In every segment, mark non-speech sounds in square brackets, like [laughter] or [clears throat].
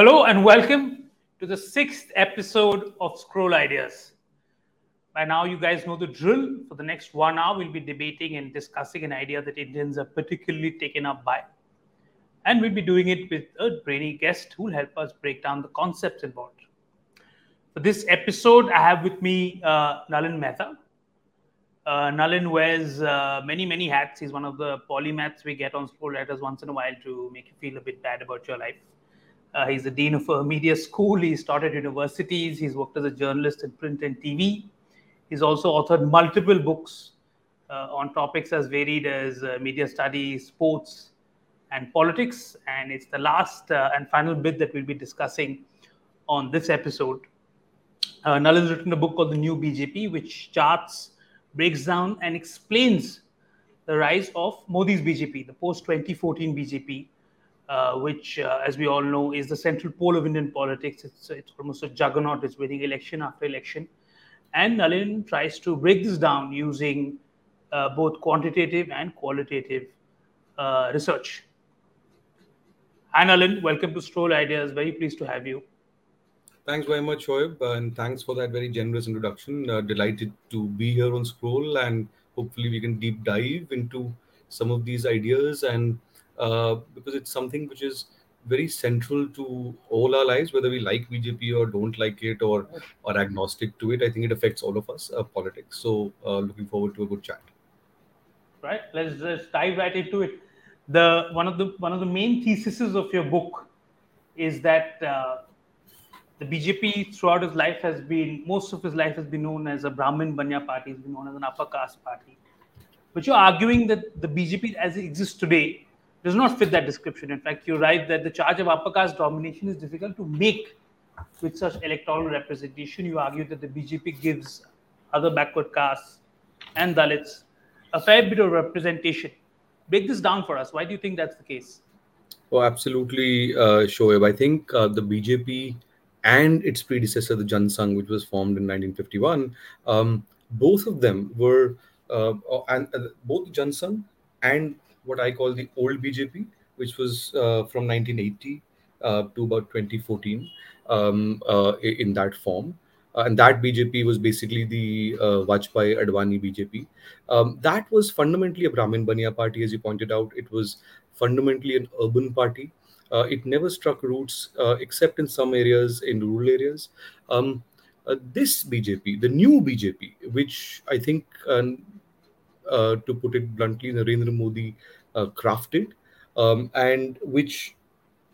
Hello and welcome to the sixth episode of Scroll Ideas. By now, you guys know the drill. For the next one hour, we'll be debating and discussing an idea that Indians are particularly taken up by. And we'll be doing it with a brainy guest who will help us break down the concepts involved. For this episode, I have with me uh, Nalin Mehta. Uh, Nalin wears uh, many, many hats. He's one of the polymaths we get on Scroll Letters once in a while to make you feel a bit bad about your life. Uh, he's the dean of a media school. He's taught universities. He's worked as a journalist in print and TV. He's also authored multiple books uh, on topics as varied as uh, media studies, sports, and politics. And it's the last uh, and final bit that we'll be discussing on this episode. Uh, Nal has written a book called The New BJP, which charts, breaks down, and explains the rise of Modi's BJP, the post 2014 BJP uh, which, uh, as we all know, is the central pole of Indian politics. It's, it's almost a juggernaut. It's winning election after election. And Nalin tries to break this down using uh, both quantitative and qualitative uh, research. Hi, Nalin. Welcome to Scroll Ideas. Very pleased to have you. Thanks very much, Shoaib, and thanks for that very generous introduction. Uh, delighted to be here on Scroll, and hopefully, we can deep dive into some of these ideas and because it's something which is very central to all our lives, whether we like BJP or don't like it or are agnostic to it. I think it affects all of us, uh, politics. So, uh, looking forward to a good chat. Right. Let's just dive right into it. The one of the one of the main theses of your book is that uh, the BJP throughout his life has been most of his life has been known as a Brahmin Banya party, has been known as an upper caste party. But you're arguing that the BJP as it exists today does not fit that description. In fact, you're right that the charge of upper caste domination is difficult to make with such electoral representation. You argue that the BJP gives other backward castes and Dalits a fair bit of representation. Break this down for us. Why do you think that's the case? Oh, absolutely, uh, Shoaib. I think uh, the BJP and its predecessor, the Jan Sangh, which was formed in 1951, um, both of them were, uh, and uh, both Jan Sangh and what I call the old BJP, which was uh, from 1980 uh, to about 2014 um, uh, in that form. Uh, and that BJP was basically the uh, Vajpayee Advani BJP. Um, that was fundamentally a Brahmin Bania party, as you pointed out. It was fundamentally an urban party. Uh, it never struck roots except in some areas, in rural areas. Um, this BJP, the new BJP, which I think uh, to put it bluntly, Narendra Modi uh, crafted, um, and which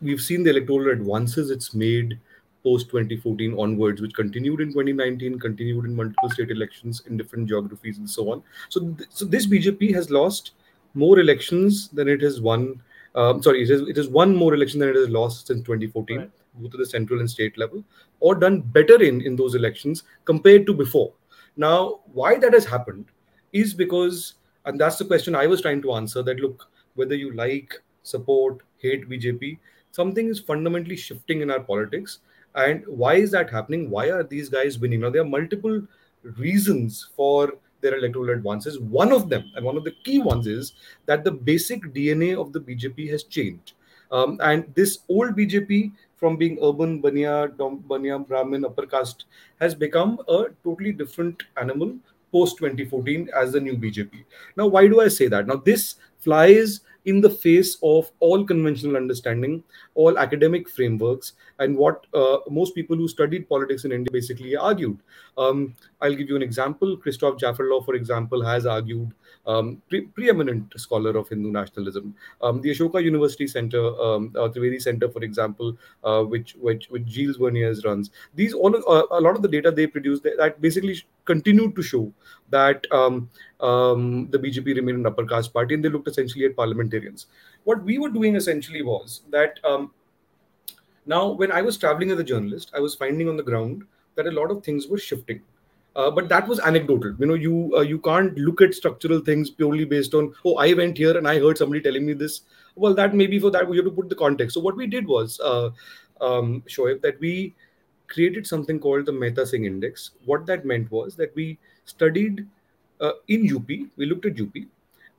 we've seen the electoral advances it's made post 2014 onwards, which continued in 2019, continued in multiple state elections in different geographies and so on. So, th- so this BJP has lost more elections than it has won. Um, sorry, it has, it has won more elections than it has lost since 2014, right. both at the central and state level, or done better in in those elections compared to before. Now, why that has happened is because, and that's the question I was trying to answer that look, whether you like, support, hate BJP, something is fundamentally shifting in our politics. And why is that happening? Why are these guys winning? Now, there are multiple reasons for their electoral advances. One of them, and one of the key ones, is that the basic DNA of the BJP has changed. Um, and this old BJP, from being urban, Banya, Dom, Banya, Brahmin, upper caste, has become a totally different animal post 2014 as the new BJP. Now, why do I say that? Now, this flies in the face of all conventional understanding, all academic frameworks, and what uh, most people who studied politics in India basically argued. Um, I'll give you an example. Christoph Jaffrelot, for example, has argued, um, pre- preeminent scholar of Hindu nationalism. Um, the Ashoka University Center, um, uh, Trivedi Center, for example, uh, which which which Gilles Verniers runs. These all uh, a lot of the data they produce that, that basically continued to show that um, um, the BJP remained an upper caste party, and they looked essentially at parliamentarians. What we were doing essentially was that um, now, when I was traveling as a journalist, I was finding on the ground that a lot of things were shifting. Uh, but that was anecdotal. You know, you uh, you can't look at structural things purely based on oh I went here and I heard somebody telling me this. Well, that maybe for that we have to put the context. So what we did was, uh, um, Shoaib, that we created something called the Mehta Singh Index. What that meant was that we studied uh, in UP. We looked at UP,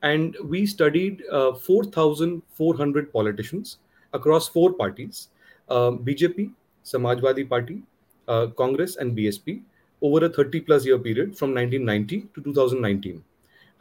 and we studied uh, 4,400 politicians across four parties um, BJP, Samajwadi Party, uh, Congress, and BSP over a 30 plus year period from 1990 to 2019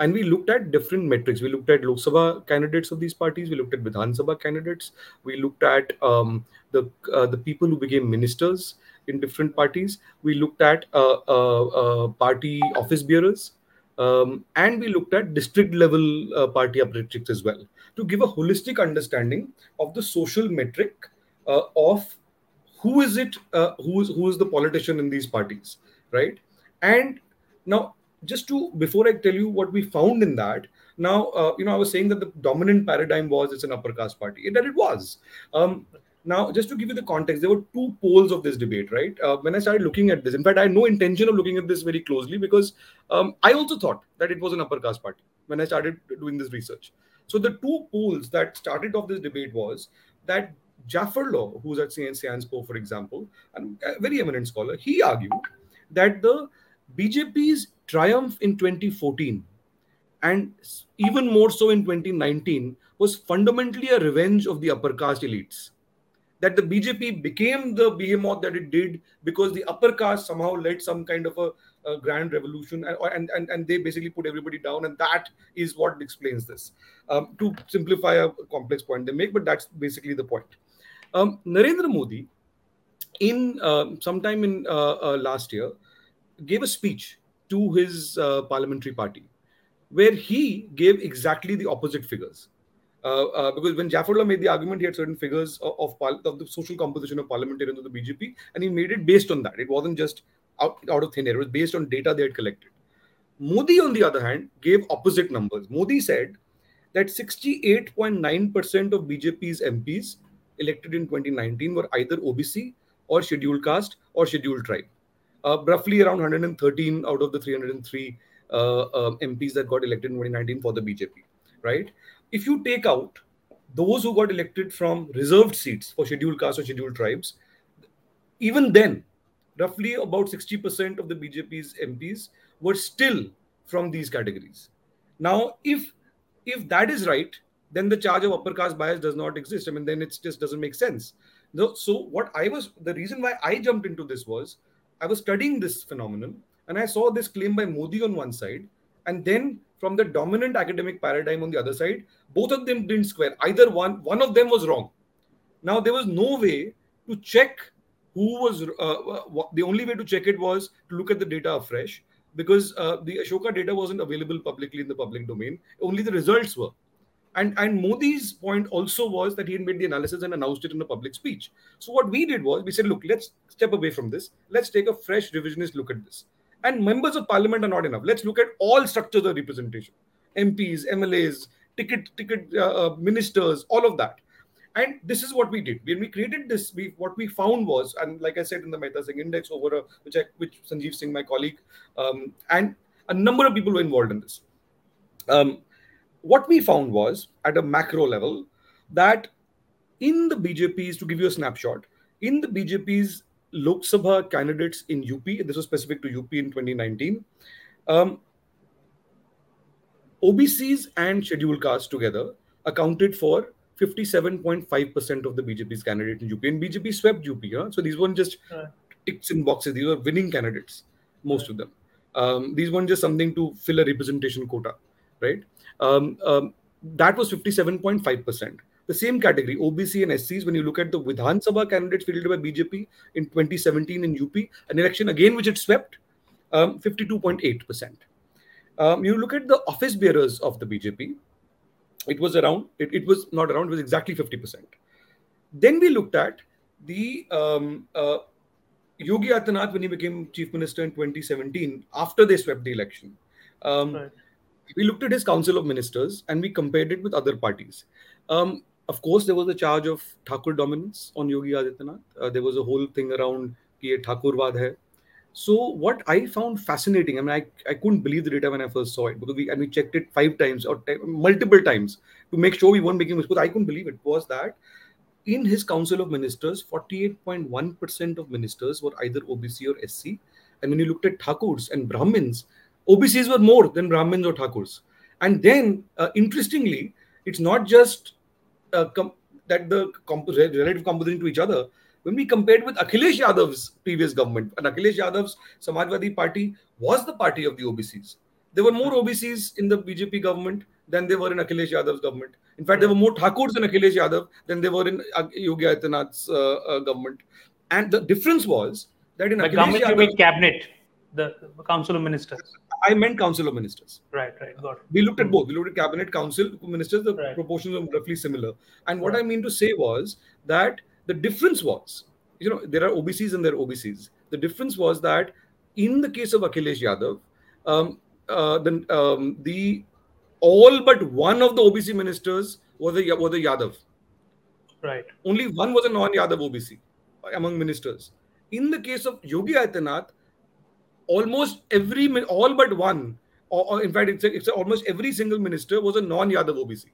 and we looked at different metrics. We looked at Lok Sabha candidates of these parties. We looked at Vidhan Sabha candidates. We looked at um, the uh, the people who became ministers in different parties. We looked at uh, uh, uh party office bearers, um, and we looked at district level uh, party metrics as well to give a holistic understanding of the social metric uh, of who is it, who is who is the politician in these parties, right? And now just to before I tell you what we found in that, now uh, you know I was saying that the dominant paradigm was it's an upper caste party. That it was. Um, now, just to give you the context, there were two poles of this debate, right? Uh, when I started looking at this, in fact, I had no intention of looking at this very closely because um, I also thought that it was an upper caste party when I started doing this research. So the two poles that started off this debate was that Jaffrelot, who's at Sciences for example, and a very eminent scholar, he argued that the BJP's triumph in 2014 and even more so in 2019 was fundamentally a revenge of the upper caste elites. That the BJP became the behemoth that it did because the upper caste somehow led some kind of a, a grand revolution and, and, and they basically put everybody down. And that is what explains this. Um, to simplify a complex point they make, but that's basically the point. Um, Narendra Modi, in uh, sometime in uh, uh, last year, gave a speech to his parliamentary party where he gave exactly the opposite figures. Uh, uh, because when Jaffrelot made the argument, he had certain figures of, of, of, the social composition of parliamentarians of the BJP, and he made it based on that. It wasn't just out, out of thin air, it was based on data they had collected. Modi, on the other hand, gave opposite numbers. Modi said that 68.9% of BJP's MPs elected in 2019 were either OBC or scheduled caste or scheduled tribe uh, roughly around 113 out of the 303 uh, uh, MPs that got elected in 2019 for the BJP, right? If you take out those who got elected from reserved seats for scheduled castes or scheduled tribes, even then, roughly about 60% of the BJP's MPs were still from these categories. Now, if if that is right, then the charge of upper caste bias does not exist. I mean, then it just doesn't make sense. So, what I was the reason why I jumped into this was I was studying this phenomenon and I saw this claim by Modi on one side, and then from the dominant academic paradigm on the other side, both of them didn't square. Either one, one of them was wrong. Now there was no way to check who was. Uh, the only way to check it was to look at the data afresh because uh, the Ashoka data wasn't available publicly in the public domain. Only the results were. And, and Modi's point also was that he had made the analysis and announced it in a public speech. So what we did was we said, look, let's step away from this. Let's take a fresh revisionist look at this. And members of parliament are not enough. Let's look at all structures of representation, MPs, MLAs, ticket ticket uh, uh, ministers, all of that. And this is what we did when we created this. We what we found was, and like I said in the Mehta Singh Index, over a, which I, which Sanjeev Singh, my colleague, um, and a number of people were involved in this. Um, what we found was at a macro level that in the BJP's, to give you a snapshot, in the BJP's Lok Sabha candidates in UP, this was specific to UP in 2019, um, OBCs and scheduled castes together accounted for 57.5% of the BJP's candidates in UP. And BJP swept UP. Huh? So these weren't just ticks in boxes, these were winning candidates, most of them. Um, these weren't just something to fill a representation quota, right? Um, um, that was 57.5%. The same category, OBC and SCs, when you look at the Vidhan Sabha candidates fielded by BJP in 2017 in UP, an election again which it swept, um, 52.8%. Um, you look at the office bearers of the BJP, it was around, it, it was not around, it was exactly 50%. Then we looked at the um, uh, Yogi Adityanath when he became chief minister in 2017 after they swept the election. Um, right we looked at his council of ministers and we compared it with other parties. Um, of course, there was a charge of Thakur dominance on Yogi Adityanath. Uh, there was a whole thing around ki Thakurwad hai. So what I found fascinating, I mean, I, I couldn't believe the data when I first saw it because we and we checked it five times or t- multiple times to make sure we weren't making mistakes. I couldn't believe it was that in his council of ministers, 48.1% of ministers were either OBC or SC. And when you looked at Thakurs and Brahmins, OBCs were more than Brahmins or Thakurs. And then, uh, interestingly, it's not just uh, com- that the comp- relative composition to each other, when we compared with Akhilesh Yadav's previous government, and Akhilesh Yadav's Samajwadi Party was the party of the OBCs. There were more OBCs in the BJP government than there were in Akhilesh Yadav's government. In fact, there were more Thakurs in Akhilesh Yadav than there were in Yogi Adityanath's uh, uh, government. And the difference was that in the Akhilesh government, Yadav, you mean cabinet, the council of ministers. I meant council of ministers. Right, right, got it. We looked at both. We looked at cabinet, council, ministers. The Right. proportions were roughly similar. And what Right. I mean to say was that the difference was, you know, there are OBCs and there are OBCs. The difference was that in the case of Akhilesh Yadav, um, uh, the, um, the all but one of the OBC ministers was a was a Yadav. Right, Only one was a non-Yadav OBC among ministers. In the case of Yogi Adityanath, almost every all but one, or, or in fact, it's, a, it's a, almost every single minister was a non-Yadav OBC.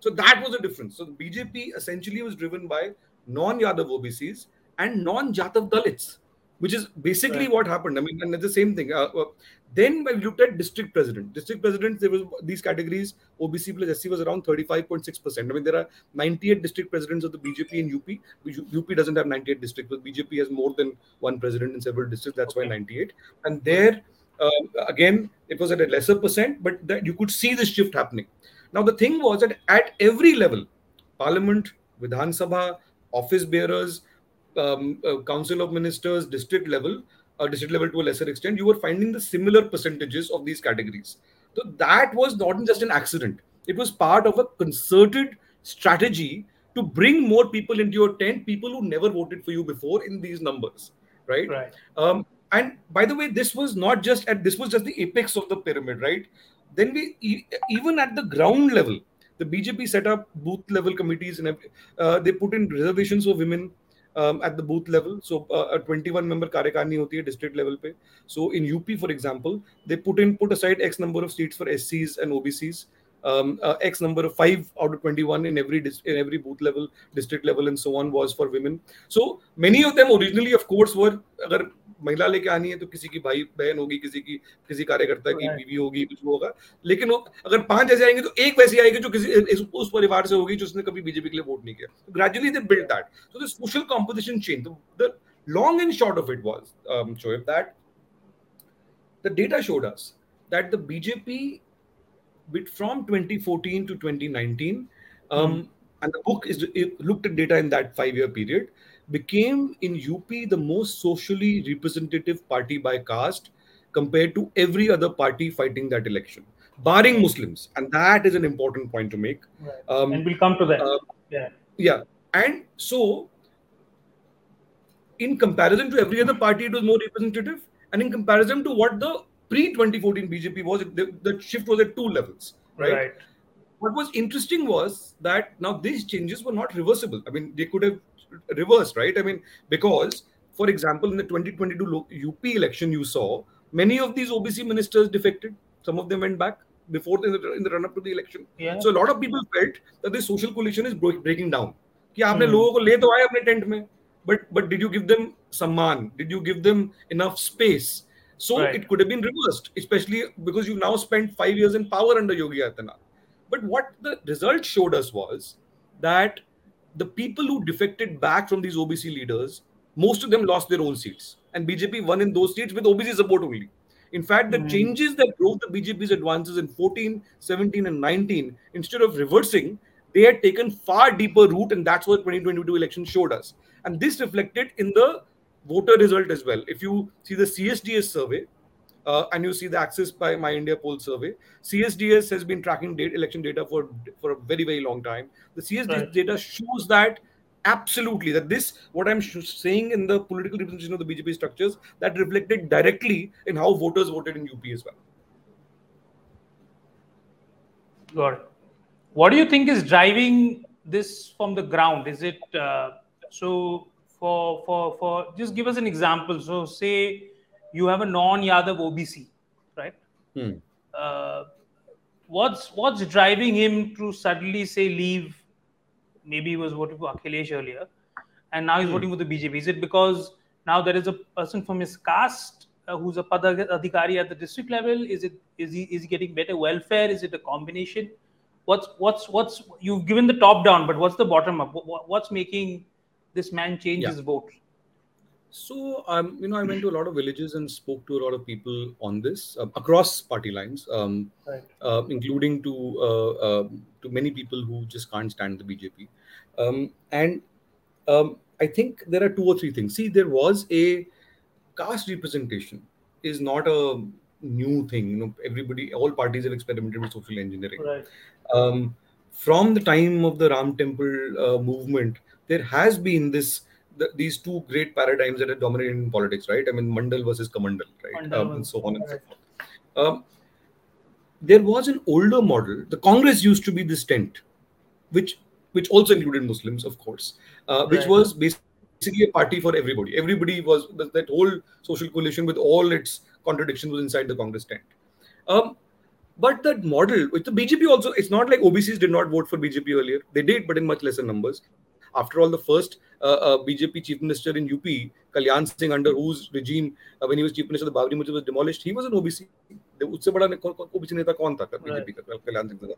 So that was the difference. So the BJP essentially was driven by non-Yadav OBCs and non-Jatav Dalits, which is basically Right. what happened. I mean, and it's the same thing. Uh, uh, then when we looked at district president, district president, there was these categories. OBC plus SC was around 35.6 percent. I mean, there are 98 district presidents of the BJP in UP. UP doesn't have 98 districts, but BJP has more than one president in several districts. That's why 98. And there, um, again, it was at a lesser percent, but that you could see this shift happening. Now, the thing was that at every level, Parliament, Vidhan Sabha, office bearers, um, uh, Council of Ministers, district level, uh, district level to a lesser extent, you were finding the similar percentages of these categories. So that was not just an accident. It was part of a concerted strategy to bring more people into your tent, people who never voted for you before in these numbers, right? right, Um, and by the way, this was not just at this was just the apex of the pyramid, right? Then we even at the ground level, the BJP set up booth level committees and uh, they put in reservations for women um, at the booth level. So uh, a 21 member कार्यकारिणी होती है district level पे. So in UP, for example, they put in put aside X number of seats for SCs and OBCs. Um, uh, X number of five out of 21 in every dis- in every booth level, district level, and so on was for women. So many of them originally, of course, were अगर महिला लेके आनी है तो किसी की भाई बहन होगी किसी की किसी कार्यकर्ता की बीवी होगी कुछ होगा। लेकिन वो अगर पाँच ऐसे आएँगे तो एक वैसी आएगी जो किसी उस परिवार से होगी जो उसने कभी बीजेपी के लिए वोट नहीं किया। Gradually they build that so the social composition change the long and short of it was um, Shoaib, that the data showed us that the BJP bit from 2014 to 2019 um, mm. and the book is it looked at data in that five year period. Became in UP the most socially representative party by caste compared to every other party fighting that election, barring Muslims. And that is an important point to make. right. Um, and we'll come to that. uh, yeah, yeah. And so, in comparison to every other party, it was more representative. And in comparison to what the pre 2014 BJP was, the, the shift was at two levels, right? right, what was interesting was that now these changes were not reversible. I mean, they could have reversed, right? I mean, because, for example, in the 2022 UP election, you saw many of these OBC ministers defected. Some of them went back before the, in the run up to the election. So a lot of people felt that this social coalition is breaking down. Mm-hmm. But, but did you give them samman? Did you give them enough space? So it could have been reversed, especially because you now spent five years in power under Yogi Adityanath. But what the result showed us was that the people who defected back from these obc leaders most of them lost their own seats. And bjp won in those seats with obc support only. In fact the Hmm. changes that drove the bjp's advances in 14 17 and 19 instead of reversing they had taken far deeper root, and that's what 2022 election showed us. And this reflected in the voter result as well. If you see the csds survey uh, and you see the Axis by my india poll survey csds has been tracking date, election data for for a very very long time the csds Right. data shows that absolutely that this what i'm saying in the political representation of the bjp structures that reflected directly in how voters voted in up as well got it. What do you think is driving this from the ground? Is it uh, so? For for for just give us an example. So say you have a non-Yadav OBC, right? Hmm. Uh, what's what's driving him to suddenly say leave? Maybe he was voting for Akhilesh earlier, and now he's Hmm. voting for the BJP. Is it because now there is a person from his caste uh, who's a adhikari at the district level? Is it is he is he getting better welfare? Is it a combination? What's what's what's you've given the top down, but what's the bottom up? What, what's making this man change Yeah. his vote? So, um, you know, I went to a lot of villages and spoke to a lot of people on this um, across party lines, um, Right. uh, including to uh, uh, to many people who just can't stand the BJP. Um, and um, I think there are two or three things. See, there was a caste representation is not a new thing. You know, everybody, all parties have experimented with social engineering Right. um, from the time of the Ram Temple uh, movement, there has been this the, these two great paradigms that are dominating in politics, right? I mean, Mandal versus Kamandal, right, Mandal um, and so on and so forth. Um, there was an older model. The Congress used to be this tent, which which also included Muslims, of course, uh, which Right. was basically a party for everybody. Everybody was that whole social coalition with all its contradictions was inside the Congress tent. Um, but that model with the BJP also, it's not like OBCs did not vote for BJP earlier. They did, but in much lesser numbers. After all, the first uh, uh, BJP chief minister in UP, Kalyan Singh, under whose regime, uh, when he was chief minister, the Babri Masjid was demolished, he was an OBC. The उससे बड़ा ने- कौन- कौन- OBC नेता कौन था BJP का कल्याण सिंह था,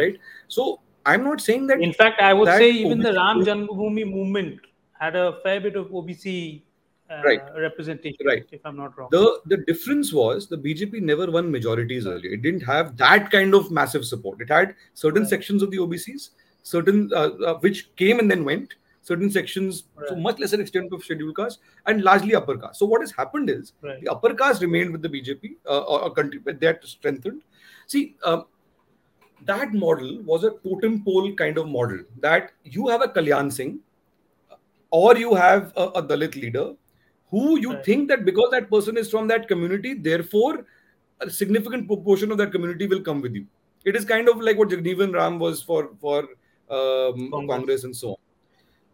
right? So I'm not saying that In fact, I would that say even the OBC Ram group- Janmabhoomi movement had a fair bit of OBC uh, Right. representation, Right. if I'm not wrong. the the difference was the BJP never won majorities earlier. It didn't have that kind of massive support. It had certain Right. sections of the OBCs, certain uh, uh, which came and then went, certain sections to Right. much lesser extent of scheduled caste, and largely upper caste. So what has happened is Right. the upper caste remained with the BJP uh, or, or country, but they had strengthened. See, um, that model was a totem pole kind of model that you have a Kalyan Singh or you have a, a Dalit leader who you Right. think that because that person is from that community, therefore a significant proportion of that community will come with you. It is kind of like what Jagjivan Ram was for for um, Congress. Congress. and so on.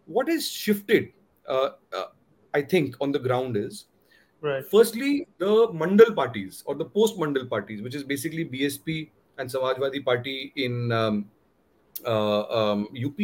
What has shifted, uh, uh, I think, on the ground is Right. firstly the Mandal parties or the post Mandal parties, which is basically BSP and Samajwadi Party in um, uh, um, UP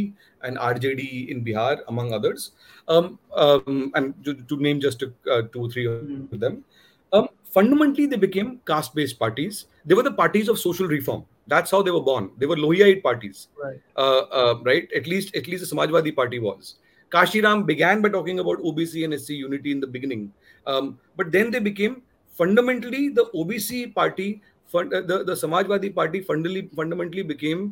and RJD in Bihar, among others, um, um, and to, to name just uh, two or three of Mm. them. Um, fundamentally, they became caste-based parties. They were the parties of social reform. That's how they were born. They were Lohiaite parties Right. uh, uh, right? At least, at least the Samajwadi Party was. Kanshiram began by talking about OBC and SC unity in the beginning, um, but then they became fundamentally the OBC party. Fund, uh, the the Samajwadi Party fundamentally fundamentally became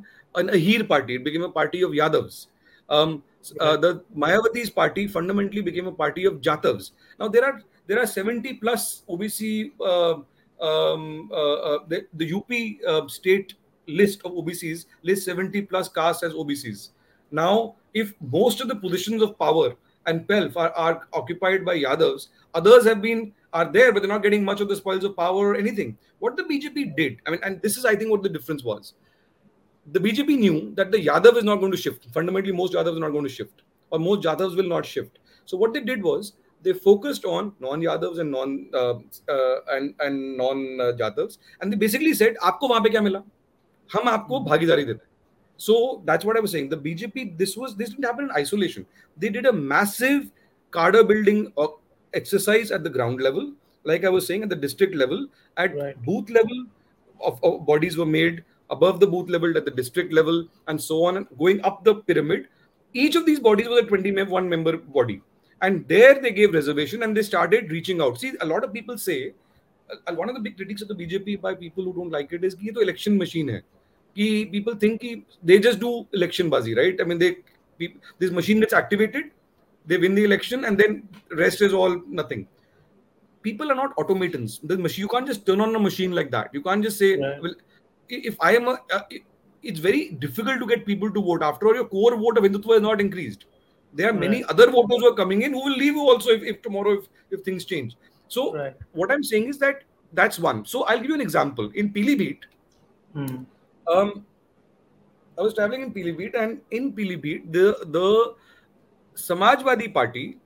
an Ahir party. It became a party of Yadavs. Um, uh, the Mayawati's party fundamentally became a party of Jatavs. Now there are there are 70 plus OBC. Uh, um, uh, uh, the, the UP uh, state list of OBCs lists 70 plus castes as OBCs. Now, if most of the positions of power and pelf are, are occupied by Yadavs, others have been are there, but they're not getting much of the spoils of power or anything. What the BJP did, I mean, and this is, I think, what the difference was. The BJP knew that the Yadav is not going to shift. Fundamentally, most Yadavs are not going to shift, or most Yadavs will not shift. So what they did was they focused on non-Yadavs and non uh, uh, and and non-Jatavs, and they basically said, "आपको वहाँ पे क्या मिला? हम आपको भागीदारी देते हैं." So that's what I was saying. The BJP, this was this didn't happen in isolation. They did a massive cadre building uh, exercise at the ground level, like I was saying, at the district level, at Right. booth level, of, of bodies were made above the booth level, at the district level, and so on, and going up the pyramid. Each of these bodies was a 21 member body, and there they gave reservation and they started reaching out. See, a lot of people say, uh, one of the big critiques of the BJP by people who don't like it is कि ये तो election machine है कि people think कि they just do election bazi, right? I mean, they this machine gets activated, they win the election, and then rest is all nothing. People are not automatons. The machine you can't just turn on a machine like that. You can't just say, well, if I am a, uh, it- it's very difficult to get people to vote. After all, your core vote of Hindutva is not increased. There are many other voters who are coming in who will leave you also if, if tomorrow if, if things change. So Right. what I'm saying is that that's one. So I'll give you an example. In Pilibhit, Hmm. um, I was traveling in Pilibhit, and in Pilibhit, the the Samajwadi Party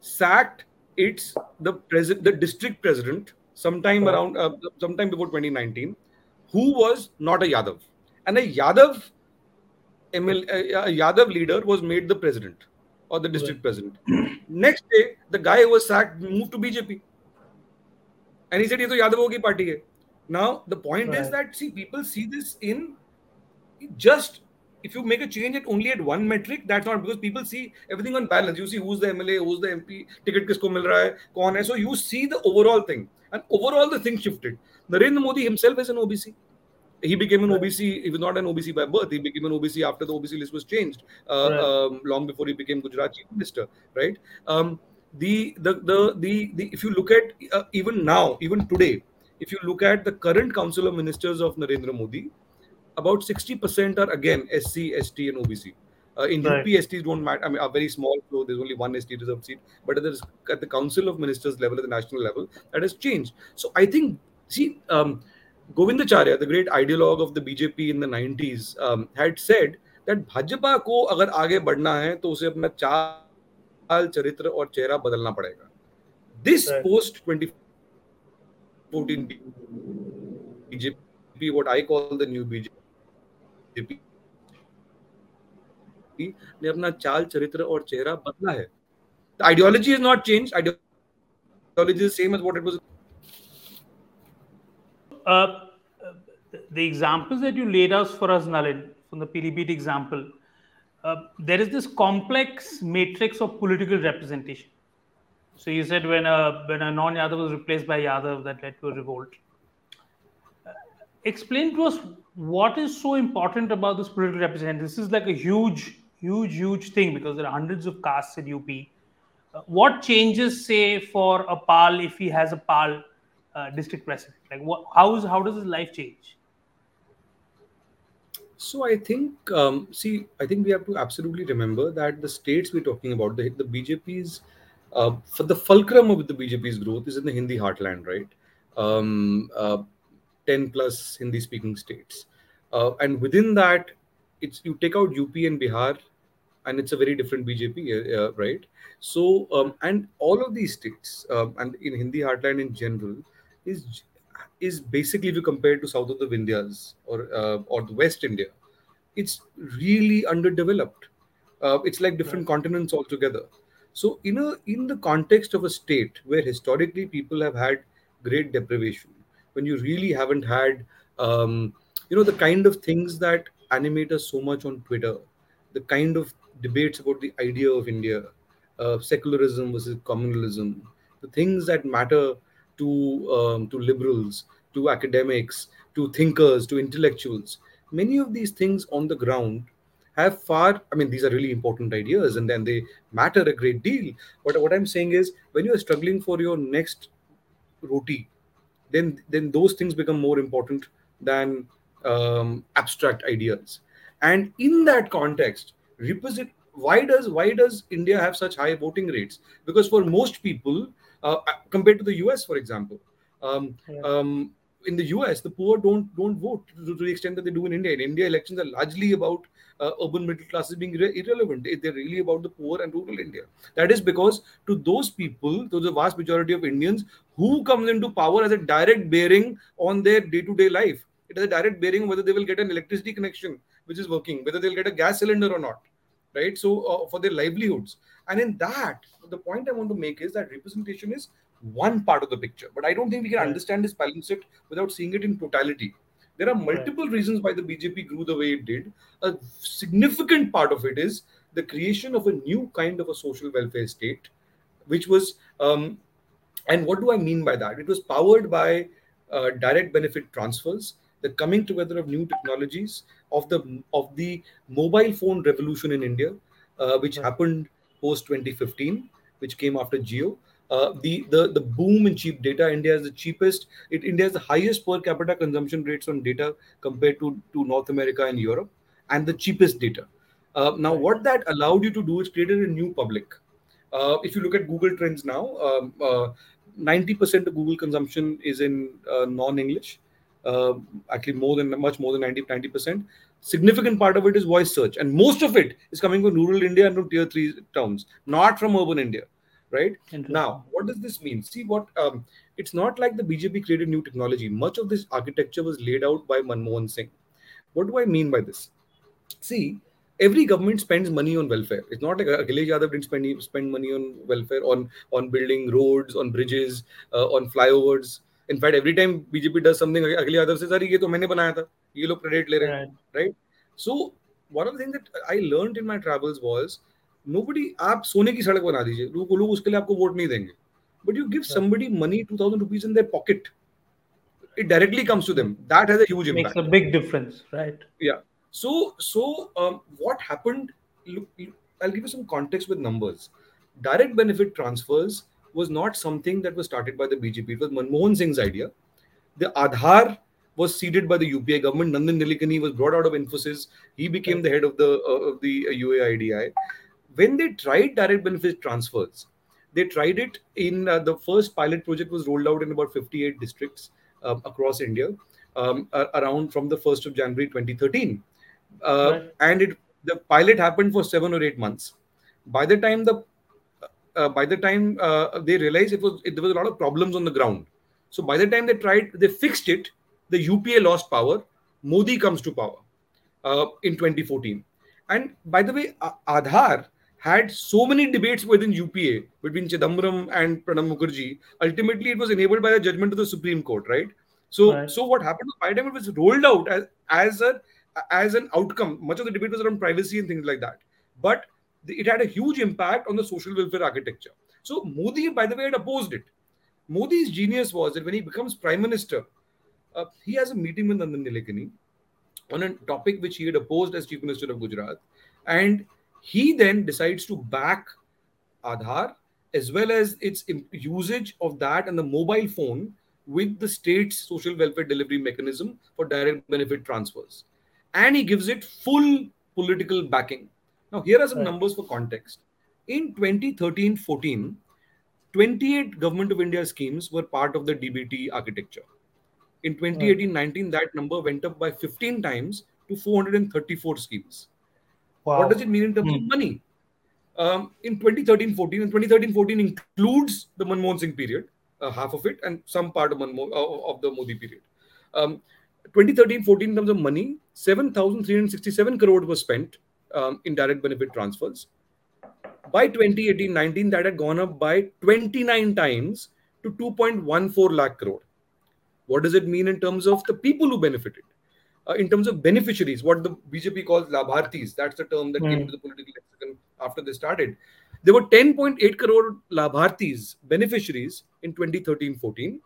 sacked its the president, the district president, sometime Right. around, uh, sometime before 2019, who was not a Yadav, and a Yadav ML, a a Yadav leader was made the president or the district president. [clears throat] Next day, the guy who was sacked moved to BJP, and he said, "ये तो यादवों की party है." now the point is that see people see this in just if you make a change at only at one metric, that's not because people see everything on balance. You see who's the MLA, who's the MP, ticket kisko mil raha hai, kaun hai. So you see the overall thing, and overall the thing shifted. Narendra Modi himself is an OBC. He became an OBC. He was not an OBC by birth. He became an OBC after the OBC list was changed, uh, Right. um, long before he became Gujarat chief minister. Right. Um, the, the the the the if you look at uh, even now, even today, if you look at the current council of ministers of Narendra Modi, about 60% are again SC, ST, and OBC. Uh, in Right. UP, STs don't matter. I mean, are very small, so there's only one ST reserved seat. But at the, at the council of ministers level, at the national level, that has changed. So I think, see, um, Govindacharya, the great ideologue of the BJP in the 90s, um, had said that Bhajpa को अगर आगे बढ़ना है तो उसे अपना चाल चरित्र और चेहरा बदलना पड़ेगा this Right. post 2014 BJP, what I call the new BJP, ने अपना चाल चरित्र और चेहरा बदला है the ideology has not changed ideology is same as what it was Uh, uh, the examples that you laid out for us, Nalin, from the Pilibhit example, uh, there is this complex matrix of political representation. So you said when a when a non-Yadav was replaced by Yadav, that led to a revolt. Explain to us what is so important about this political representation. This is like a huge, huge, huge thing because there are hundreds of castes in UP. Uh, what changes, say, for a PAL if he has a PAL uh, district president? Like, what, how is how does his life change? So I think, um, see, I think we have to absolutely remember that the states we're talking about, the, the BJP's, for the fulcrum of the BJP's growth is in the Hindi heartland, right? Um, uh, 10 plus Hindi speaking states. Uh, and within that, it's you take out UP and Bihar, and it's a very different BJP, uh, uh, right? So, um, and all of these states, um, and in Hindi heartland in general, is is basically if you compare it to south of the Vindhyas or uh, or the West India, it's really underdeveloped. Uh, it's like different continents altogether. So in a in the context of a state where historically people have had great deprivation, when you really haven't had um, you know the kind of things that animate us so much on Twitter, the kind of debates about the idea of India, uh, secularism versus communalism, the things that matter to um, to liberals, to academics, to thinkers, to intellectuals. Many of these things on the ground have far. I mean, these are really important ideas, and then they matter a great deal. But what I'm saying is, when you are struggling for your next roti, then then those things become more important than um, abstract ideas. And in that context, represent why does why does India have such high voting rates? Because for most people, uh, compared to the US, for example, um, Yeah. um, in the US, the poor don't don't vote to, to the extent that they do in India. In India, elections are largely about uh, urban middle classes being irre- irrelevant. They- They're really about the poor and rural India. That is because to those people, to the vast majority of Indians, who comes into power has a direct bearing on their day-to-day life. It has a direct bearing whether they will get an electricity connection which is working, whether they'll get a gas cylinder or not, right? So uh, for their livelihoods, and in that, the point I want to make is that representation is one part of the picture, but I don't think we can Right. understand this palimpsest without seeing it in totality. There are multiple reasons why the BJP grew the way it did. A significant part of it is the creation of a new kind of a social welfare state, which was, um, and what do I mean by that? It was powered by uh, direct benefit transfers, the coming together of new technologies, of the of the mobile phone revolution in India, uh, which Right. happened post 2015, which came after Jio. Uh, the, the the boom in cheap data. India is the cheapest. It, India has the highest per capita consumption rates on data compared to, to North America and Europe, and the cheapest data. Uh, now, what that allowed you to do is created a new public. Uh, if you look at Google Trends now, um, uh, 90% of Google consumption is in uh, non-English. Uh, actually, more than much more than 90 percent. Significant part of it is voice search, and most of it is coming from rural India and from tier three towns, not from urban India right? Now what does this mean? See what um, it's not like the bjp created new technology. Much of this architecture was laid out by manmohan singh. What do i mean by this? See every government spends money on welfare. It's not like Akhilesh Yadav didn't spend, spend money on welfare on on building roads on bridges uh, on flyovers. In fact every time bjp does something Akhilesh Yadav says ye to maine banaya tha. Ye log credit le rahe hain. Right? So one of the things that i learned in my travels was no आप सोने की सड़क बना दीजिए। लोग लोग उसके लिए आपको वोट नहीं देंगे। But you give somebody money two thousand rupees in pocket it directly comes to them that has huge impact big difference right yeah so so what happened I give you some context with numbers direct benefit transfers was not something that was started by the BJP it was Manmohan Singh's idea the Aadhaar was seeded by the UPA government. Nandan Nilekani was brought out of Infosys. He became right. the head of the, uh, of the uh, UAIDI. When they tried direct benefit transfers, they tried it in uh, the first pilot project was rolled out in about 58 districts uh, across India um, around from the 1st of January 2013, uh, right. and it the pilot happened for seven or eight months. By the time the uh, by the time uh, they realized it was it, there was a lot of problems on the ground so by the time they tried, they fixed it. The UPA lost power. Modi comes to power uh, in 2014. And by the way, Aadhaar had so many debates within UPA between Chidambaram and Pranab Mukherjee. Ultimately, it was enabled by a judgment of the Supreme Court, right? So, right. so what happened by the time it was rolled out as as a as an outcome, much of the debate was around privacy and things like that. But it had a huge impact on the social welfare architecture. So Modi, by the way, had opposed it. Modi's genius was that when he becomes prime minister, uh, he has a meeting with Nandan Nilekani on a topic which he had opposed as chief minister of Gujarat, and he then decides to back Aadhaar as well as its usage of that and the mobile phone with the state's social welfare delivery mechanism for direct benefit transfers. And he gives it full political backing. Now, here are some right. numbers for context. In 2013 14, 28 Government of India schemes were part of the DBT architecture. In 2018-19, that number went up by 15 times to 434 schemes. Wow. What does it mean in terms hmm. of money? Um, in 2013-14, and 2013-14 includes the Manmohan Singh period, uh, half of it, and some part of, Manmo- uh, of the Modi period. Um, 2013-14 in terms of money, 7,367 crore was spent um, in direct benefit transfers by 2018-19 that had gone up by 29 times to 2.14 lakh crore what does it mean in terms of the people who benefited uh, in terms of beneficiaries what the bjp calls labhartis that's the term that mm. came into the political lexicon after they started there were 10.8 crore labhartis beneficiaries in 2013-14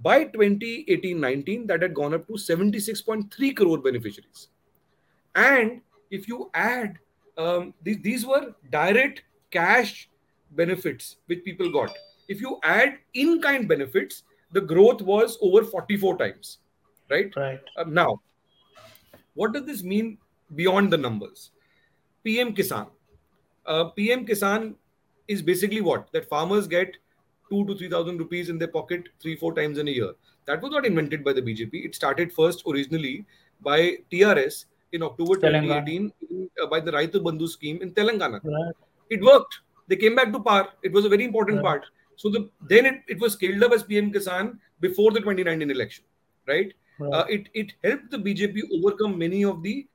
by 2018-19 that had gone up to 76.3 crore beneficiaries and if you add um, these, these were direct cash benefits which people got. If you add in kind benefits, the growth was over 44 times. Right? Right. Uh, now, what does this mean beyond the numbers? PM Kisan. Uh, PM Kisan is basically what? That farmers get two to three thousand rupees in their pocket three, four times in a year. That was not invented by the BJP. It started first originally by TRS in October 2018 in, uh, by the Rythu Bandhu scheme in Telangana. Right. It worked. They came back to par. It was a very important right. part. So the, then it, it was scaled up as PM Kisan before the 2019 election, right? Right. Uh, it it helped the BJP overcome many of the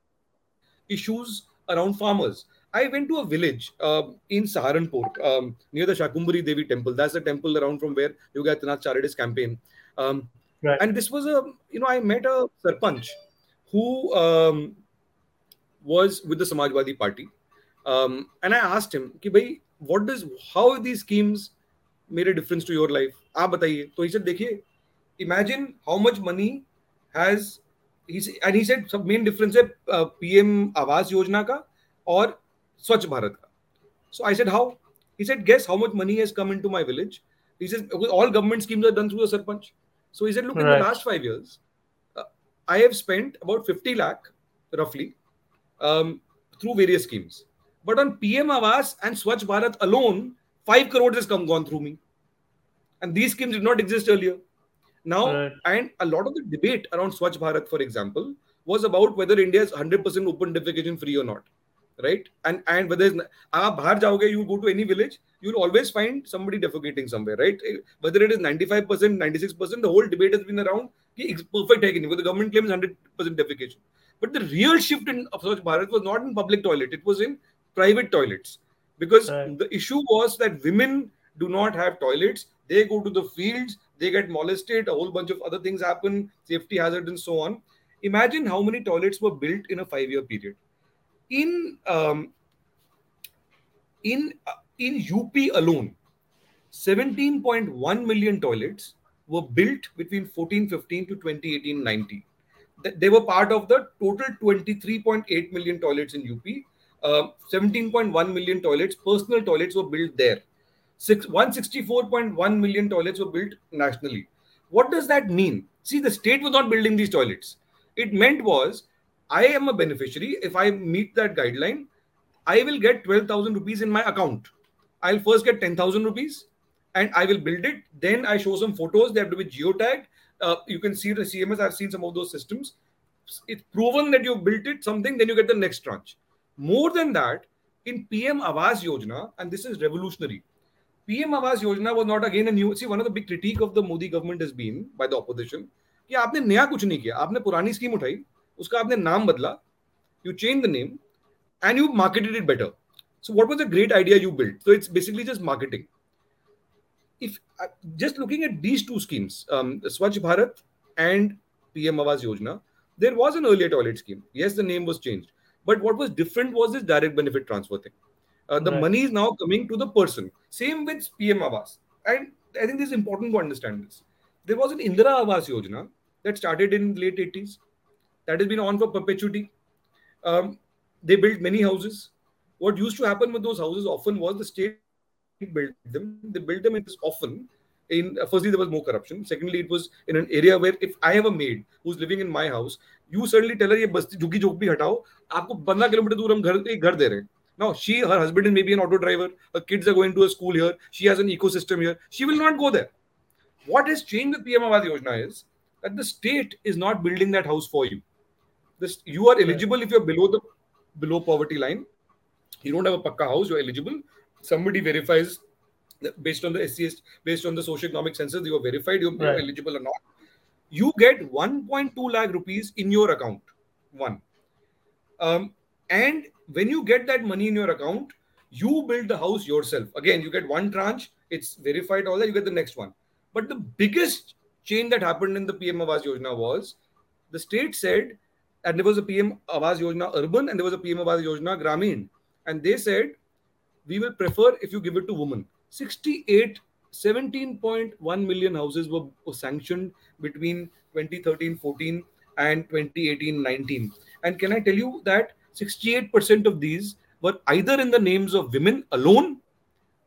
issues around farmers. I went to a village uh, in Saharanpur um, near the Shakambhari Devi temple. That's the temple around from where Yoga Yogyakarta Charities campaign. Um, right. And this was a, you know, I met a sarpanch who um, was with the Samajwadi Party. Um, and I asked him, Ki, bhai, what does, how these schemes made a difference to your life? So he said, imagine how much money has he's and he said सब main difference है uh, PM Awas Yojana का और स्वच्छ भारत का. So I said how? He said guess how much money has come into my village. He says all government schemes are done through the sarpanch. So he said look right. in the last five years, uh, I have spent about 50 lakh roughly um, through various schemes. But on PM Awas and Swachh Bharat alone, 5 crores has come gone through me. And these schemes did not exist earlier. Now, right. and a lot of the debate around Swachh Bharat, for example, was about whether India is 100% open defecation free or not, right? And and whether aap bahar jaoge, you go to any village, you'll always find somebody defecating somewhere, right? Eh, whether it is 95%, 96%, the whole debate has been around it's perfect hai the government claims 100% defecation. But the real shift in Swachh Bharat was not in public toilet, it was in private toilets. Because right. the issue was that women do not have toilets, they go to the fields, they get molested, a whole bunch of other things happen, safety hazards, and so on. Imagine how many toilets were built in a five-year period. in um, in uh, in UP alone, 17.1 million toilets were built between 1415 to 2018-90. They were part of the total 23.8 million toilets in UP. Uh, 17.1 million toilets, personal toilets, were built there. Six, 164.1 million toilets were built nationally. What does that mean? See, the state was not building these toilets. It meant was, I am a beneficiary. If I meet that guideline, I will get 12,000 rupees in my account. I'll first get 10,000 rupees and I will build it. Then I show some photos. They have to be geotagged. Uh, you can see the CMS. I've seen some of those systems. It's proven that you've built it something. Then you get the next tranche. More than that, in PM Awas Yojana, and this is revolutionary. PM Awas Yojana was not again a new. See, one of the big critique of the Modi government has been by the opposition कि आपने नया कुछ नहीं किया आपने पुरानी scheme उठाई उसका आपने नाम बदला you change the name and you marketed it better so what was the great idea you built so it's basically just marketing if uh, just looking at these two schemes, um, Swachh Bharat and PM Awas Yojana, there was an earlier toilet scheme. Yes, the name was changed, but what was different was this direct benefit transfer thing. Uh, the right. money is now coming to the person. Same with PM Awas, And I think this is important to understand this. There was an Indira Awas Yojana that started in late 80s. That has been on for perpetuity. Um, they built many houses. What used to happen with those houses often was the state built them. They built them in often. In uh, firstly, there was more corruption. Secondly, it was in an area where if I have a maid who's living in my house, you suddenly tell her ये बस्ती झुकी झोंपड़ी हटाओ आपको 15 kilometre दूर हम घर एक घर दे रहे हैं now she her husband is maybe an auto driver her kids are going to a school here she has an ecosystem here she will not go there what has changed with pm Awas yojana is that the state is not building that house for you this you are eligible if you're below the below poverty line you don't have a pakka house you're eligible somebody verifies based on the SCS, based on the socioeconomic census, you are verified, you're right. eligible or not. You get 1.2 lakh rupees in your account. One. Um, and when you get that money in your account, you build the house yourself. Again, you get one tranche, it's verified, all that, you get the next one. But the biggest change that happened in the PM Awas Yojana was the state said, and there was a PM Awas Yojana urban and there was a PM Awas Yojana Grameen. And they said, we will prefer if you give it to women. 68, 17.1 million houses were, were sanctioned between 2013 14 and 2018 19. And can I tell you that 68% of these were either in the names of women alone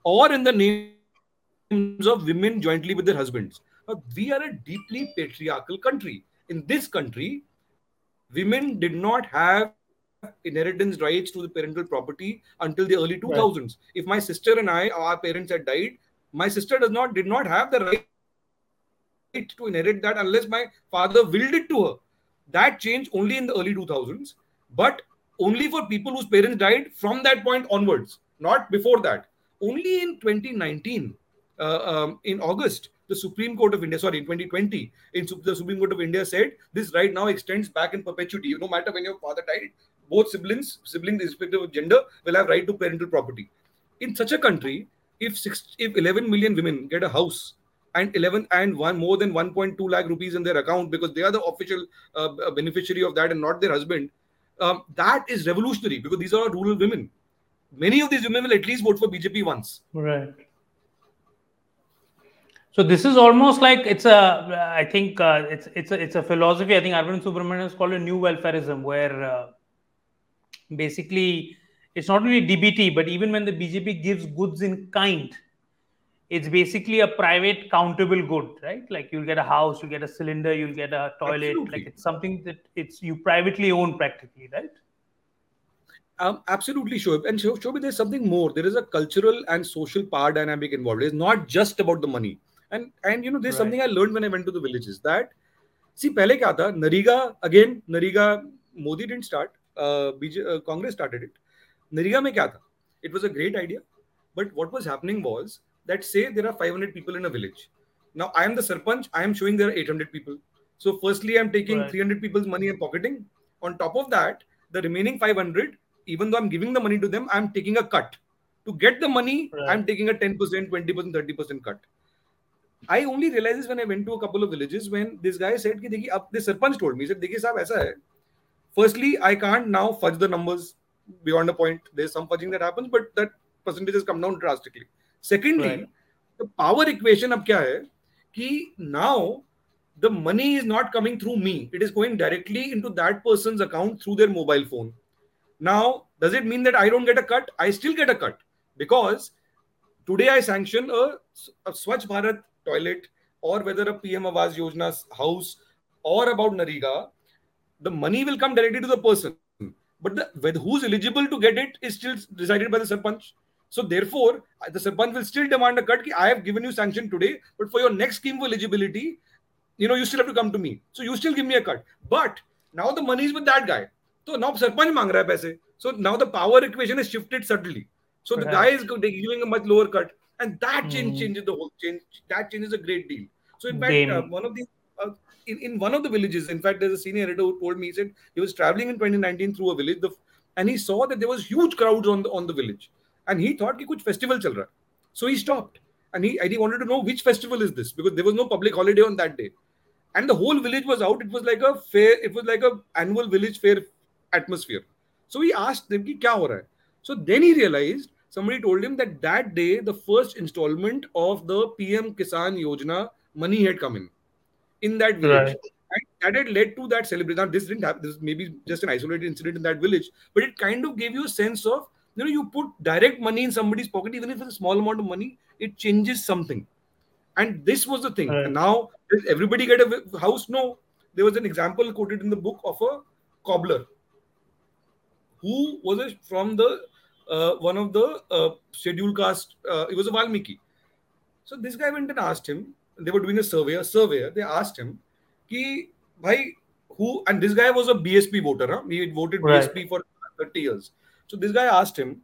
or in the names of women jointly with their husbands. Now, we are a deeply patriarchal country. In this country, women did not have inheritance rights to the parental property until the early 2000s. Right. If my sister and I, our parents had died, my sister does not did not have the right to inherit that unless my father willed it to her. That changed only in the early 2000s, but only for people whose parents died from that point onwards, not before that. Only in 2019, uh, um, in August, the Supreme Court of India, sorry, in 2020, in the Supreme Court of India said this right now extends back in perpetuity. No matter when your father died, both siblings, siblings irrespective of gender, will have right to parental property. In such a country, if six, if 11 million women get a house and 11 and one more than 1.2 lakh rupees in their account because they are the official uh, beneficiary of that and not their husband, um, that is revolutionary because these are rural women. Many of these women will at least vote for BJP once. Right. So this is almost like it's a. I think uh, it's it's a, it's a philosophy. I think Arvind Subramanian has called a new welfareism, where uh, basically it's not only DBT, but even when the BJP gives goods in kind, it's basically a private countable good, right? Like you'll get a house, you get a cylinder, you'll get a toilet. Absolutely. Like it's something that it's you privately own practically, right? Um, absolutely, Shoaib. And Shoaib, there's something more. There is a cultural and social power dynamic involved. It's not just about the money. And and you know, there's right. something I learned when I went to the villages that see, pehle kya tha? NREGA again, NREGA Modi didn't start. Uh, uh, Congress started it. NREGA mein kya tha? It was a great idea, but what was happening was that say there are 500 people in a village. Now I am the sarpanch. I am showing there are 800 people. So firstly, I'm taking right. 300 people's money and pocketing. On top of that, the remaining 500, even though I'm giving the money to them, I'm taking a cut. To get the money, right. I'm taking a 10%, 20%, 30% cut. I only realized this when I went to a couple of villages when this guy said, ki, dekhi, ab, this sarpanch told me, he said, Dekhi, saab, aisa hai. Firstly, I can't now fudge the numbers beyond a point. There's some fudging that happens, but that percentages come down drastically. Secondly, the power equation of क्या now the money is not coming through me. It is going directly into that person's account through their mobile phone. Now, does it mean that I don't get a cut? I still get a cut because today I sanction a, a Swachh Bharat toilet or whether a PM Awas Yojana house or about NREGA, the money will come directly to the person. But who's eligible to get it is still decided by the sarpanch. So therefore, the Sarpanch will still demand a cut. Ki, I have given you sanction today, but for your next scheme for eligibility, you know, you still have to come to me. So you still give me a cut. But now the money is with that guy. So now Sarpanch mang raha hai paise. So now the power equation is shifted subtly. So the Right. guy is giving a much lower cut, and that change Hmm. changes the whole change. That changes a great deal. So in fact, uh, one of the uh, in, in one of the villages, in fact, there's a senior editor who told me he said he was traveling in 2019 through a village, the, and he saw that there was huge crowds on the on the village, and he thought कि कुछ festival चल रहा है. So he stopped, and he and he wanted to know which festival is this because there was no public holiday on that day, and the whole village was out. It was like a fair. It was like a annual village fair atmosphere. So he asked them कि क्या हो रहा है. So then he realized somebody told him that that day the first installment of the PM Kisan Yojana money had come in in that village. Right. And that had led to that celebration. Now, this didn't happen. This is maybe just an isolated incident in that village, but it kind of gave you a sense of you know you put direct money in somebody's pocket, even if it's a small amount of money, it changes something. And this was the thing. Right. And now, does everybody get a house? No. There was an example quoted in the book of a cobbler who was a, from the uh, one of the uh, scheduled caste. Uh, it was a Valmiki. So this guy went and asked him. They were doing a survey. A surveyor. They asked him, "Ki, bhai, who?" And this guy was a BSP voter. Huh? He had voted Right. BSP for 30 years. So this guy asked him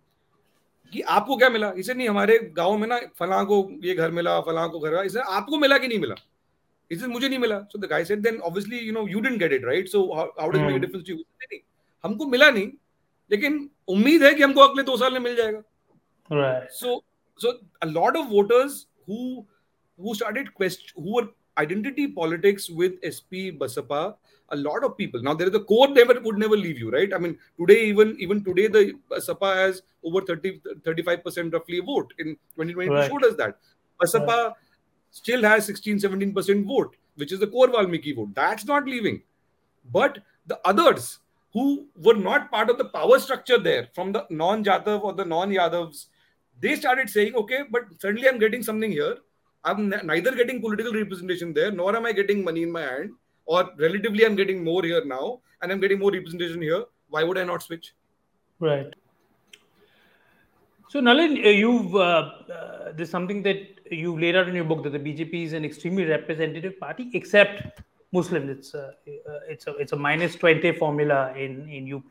कि आपको क्या मिला? इसे नहीं हमारे गाँव में ना फला को ये घर मिला फला को घर इसे आपको मिला कि नहीं मिला? इसे मुझे नहीं मिला. So the guy said then obviously you know you didn't get it right so how does make difference to you नहीं हमको मिला नहीं लेकिन उम्मीद है कि हमको अगले दो साल में मिल जाएगा. So so a lot of voters who who started question who were identity politics with SP Baspa a lot of people. Now there is the core never would never leave you right? I mean today even even today the Basapa has over 30 35 percent roughly vote. In 2022 Right. showed us that. Basapa still has 16 17 percent vote which is the core Valmiki vote. That's not leaving. But the others who were not part of the power structure there from the non-Jatav or the non-Yadavs, they started saying, okay, but suddenly I'm getting something here. I'm neither getting political representation there, nor am I getting money in my hand, or relatively I'm getting more here now, and I'm getting more representation here. Why would I not switch? Right. So, Nalin, uh, you've uh, uh, there's something that you laid out in your book that the BJP is an extremely representative party, except Muslims. It's a uh, it's a it's a minus twenty formula in in UP.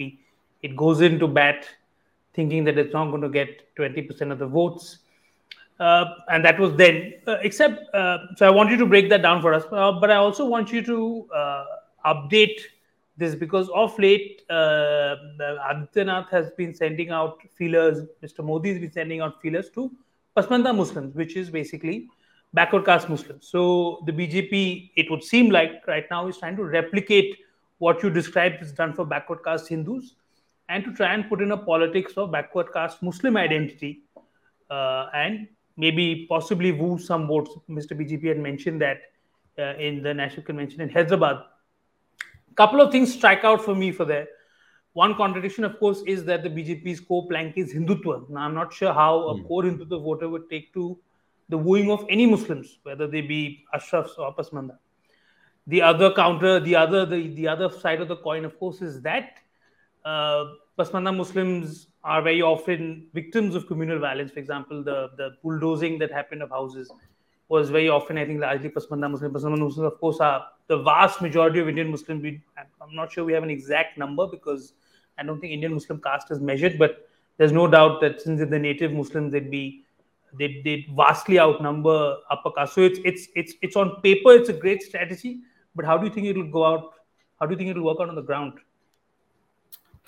It goes into bat, thinking that it's not going to get twenty percent of the votes, uh, and that was then. Uh, except, uh, so I want you to break that down for us, uh, but I also want you to uh, update this because of late, uh, Adityanath has been sending out feelers. Mr. Modi has been sending out feelers to Pasmanda Muslims, which is basically backward caste Muslims. So the BJP, it would seem like right now, is trying to replicate what you described is done for backward caste Hindus, and to try and put in a politics of backward caste Muslim identity, uh, and maybe possibly woo some votes. Mr. BJP had mentioned that uh, in the national convention in Hyderabad couple of things strike out for me for there. One contradiction, of course, is that the BJP's core plank is Hindutva. Now, I'm not sure how a Hmm. core Hindutva voter would take to the wooing of any Muslims, whether they be Ashrafs or Pasmanda. The other counter, the other, the, the other side of the coin, of course, is that uh, Pasmanda Muslims are very often victims of communal violence. For example, the, the bulldozing that happened of houses was very often, I think, largely Pasmanda Muslims. Pasmanda Muslims, of course, are the vast majority of Indian Muslims. We, I'm not sure we have an exact number because I don't think Indian Muslim caste is measured, but there's no doubt that since they're the native Muslims, they'd be they they vastly outnumber upper caste. So it's it's it's it's on paper, it's a great strategy, but how do you think it will go out? How do you think it will work out on the ground?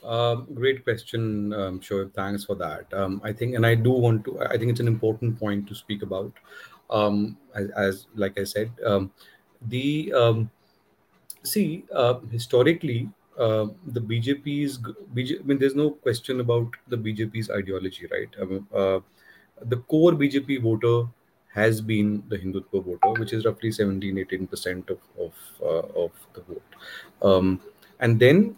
Um, great question, um, Shoaib. Thanks for that. Um, I think, and I do want to. I think it's an important point to speak about. Um, as, as like I said, um, the um, see uh, historically, uh, the BJP's BJ, I mean, there's no question about the BJP's ideology, right? Mean, uh, the core BJP voter has been the Hindutva voter, which is roughly 17, 18 percent of of, uh, of the vote, um, and then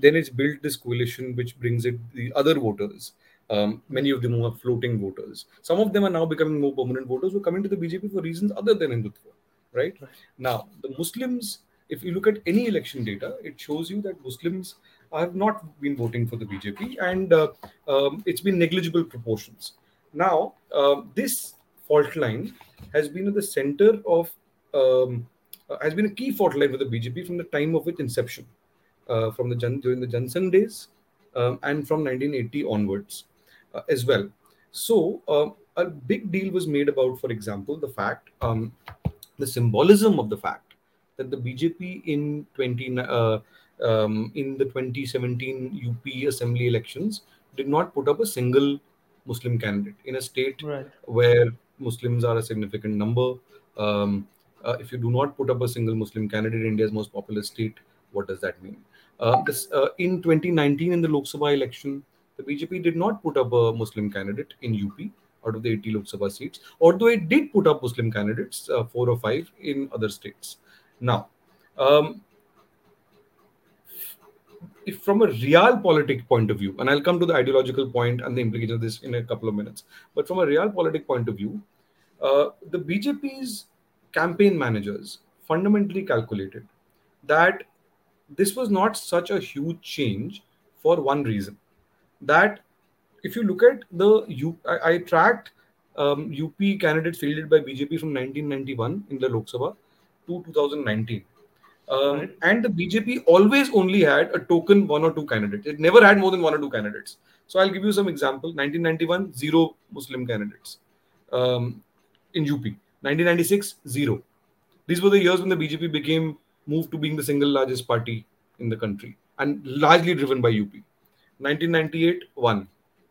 then it's built this coalition which brings it the other voters. Um, many of them who are floating voters. Some of them are now becoming more permanent voters who are coming to the BJP for reasons other than Hindutva. Right? right. Now, the Muslims, if you look at any election data, it shows you that Muslims have not been voting for the BJP and uh, um, it's been negligible proportions. Now, uh, this fault line has been at the center of, um, uh, has been a key fault line for the BJP from the time of its inception from the during the Sangh days um, and from 1980 onwards uh, as well. So uh, a big deal was made about, for example, the fact, um, the symbolism of the fact that the BJP in 20 uh, um, in the 2017 UP Assembly elections did not put up a single Muslim candidate in a state right. where Muslims are a significant number. Um, uh, if you do not put up a single Muslim candidate, in India's most populous state, what does that mean? Uh, this, uh, in 2019, in the Lok Sabha election, the BJP did not put up a Muslim candidate in UP out of the 80 Lok Sabha seats, although it did put up Muslim candidates, uh, four or five in other states. Now, um, if from a realpolitik point of view, and I'll come to the ideological point and the implication of this in a couple of minutes, but from a realpolitik point of view, uh, the BJP's campaign managers fundamentally calculated that this was not such a huge change for one reason that if you look at the U, I, I tracked um, UP candidates fielded by BJP from 1991 in the Lok Sabha to 2019. Um, right. And the BJP always only had a token one or two candidates. It never had more than one or two candidates. So I'll give you some example. 1991, zero Muslim candidates um, in UP. 1996, zero. These were the years when the BJP became moved to being the single largest party in the country and largely driven by UP. 1998, 1.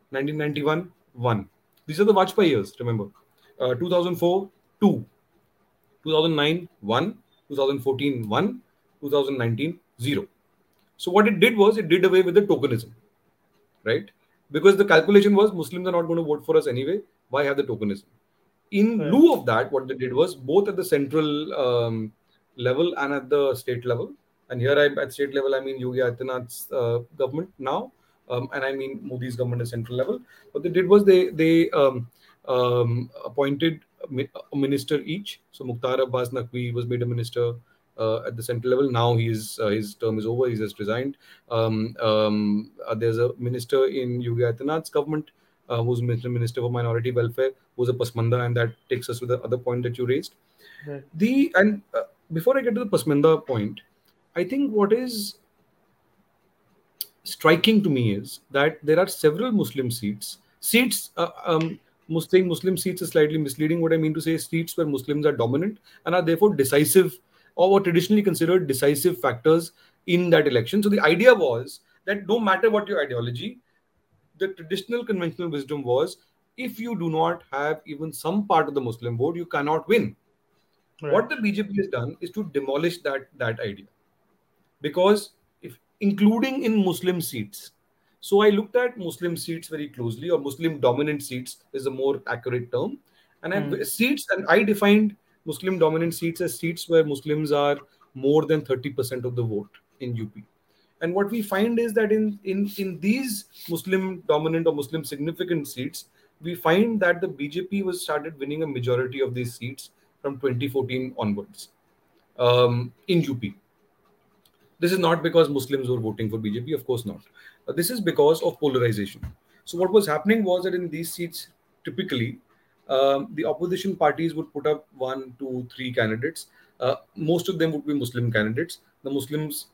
1991, 1. These are the Vajpayee years, remember. Uh, 2004, 2. 2009, 1. 2014, 1. 2019, 0. So what it did was it did away with the tokenism, right? Because the calculation was Muslims are not going to vote for us anyway. Why have the tokenism? In right. lieu of that, what they did was both at the central um, level and at the state level. And here I at state level, I mean Yogi Adityanath's uh, government now, um, and I mean Modi's government at central level. What they did was they they um, um, appointed a minister each. So Mukhtar Abbas Naqvi was made a minister uh, at the central level. Now he's uh, his term is over. He's just resigned. Um, um, uh, there's a minister in Yogi Adityanath's government uh, who's minister, minister for minority welfare, who's a Pasmanda, and that takes us to the other point that you raised. Right. The and uh, before I get to the Pasmanda point, I think what is striking to me is that there are several Muslim seats. Seats, uh, um, Muslim Muslim seats is slightly misleading. What I mean to say is seats where Muslims are dominant and are therefore decisive or were traditionally considered decisive factors in that election. So the idea was that no matter what your ideology, the traditional conventional wisdom was if you do not have even some part of the Muslim vote, you cannot win. Right. What the BJP has done is to demolish that that idea, because if including in Muslim seats. So I looked at Muslim seats very closely, or Muslim dominant seats is a more accurate term, and mm. I, seats and I defined Muslim dominant seats as seats where Muslims are more than 30% of the vote in UP. And what we find is that in, in, in these Muslim dominant or Muslim significant seats, we find that the BJP was started winning a majority of these seats from 2014 onwards um, in UP. This is not because Muslims were voting for BJP, of course not. Uh, this is because of polarization. So what was happening was that in these seats, typically, um, the opposition parties would put up one, two, three candidates. Uh, most of them would be Muslim candidates. The Muslims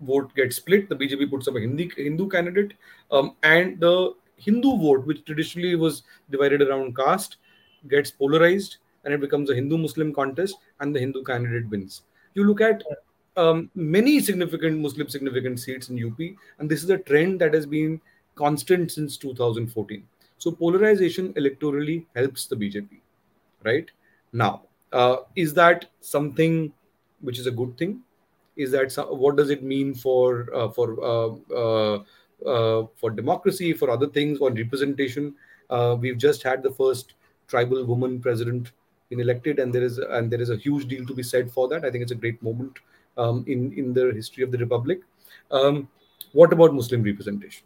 vote gets split. The BJP puts up a Hindi, Hindu candidate, um, and the Hindu vote, which traditionally was divided around caste, gets polarized and it becomes a Hindu Muslim contest, and the Hindu candidate wins. You look at um, many significant Muslim significant seats in UP, and this is a trend that has been constant since 2014. So polarization electorally helps the BJP, right? Now, uh, is that something which is a good thing? is that some, what does it mean for uh, for uh, uh, uh, for democracy, for other things, for representation? Uh, we've just had the first tribal woman president been elected, and there is and there is a huge deal to be said for that. I think it's a great moment um, in in the history of the republic. Um, what about Muslim representation?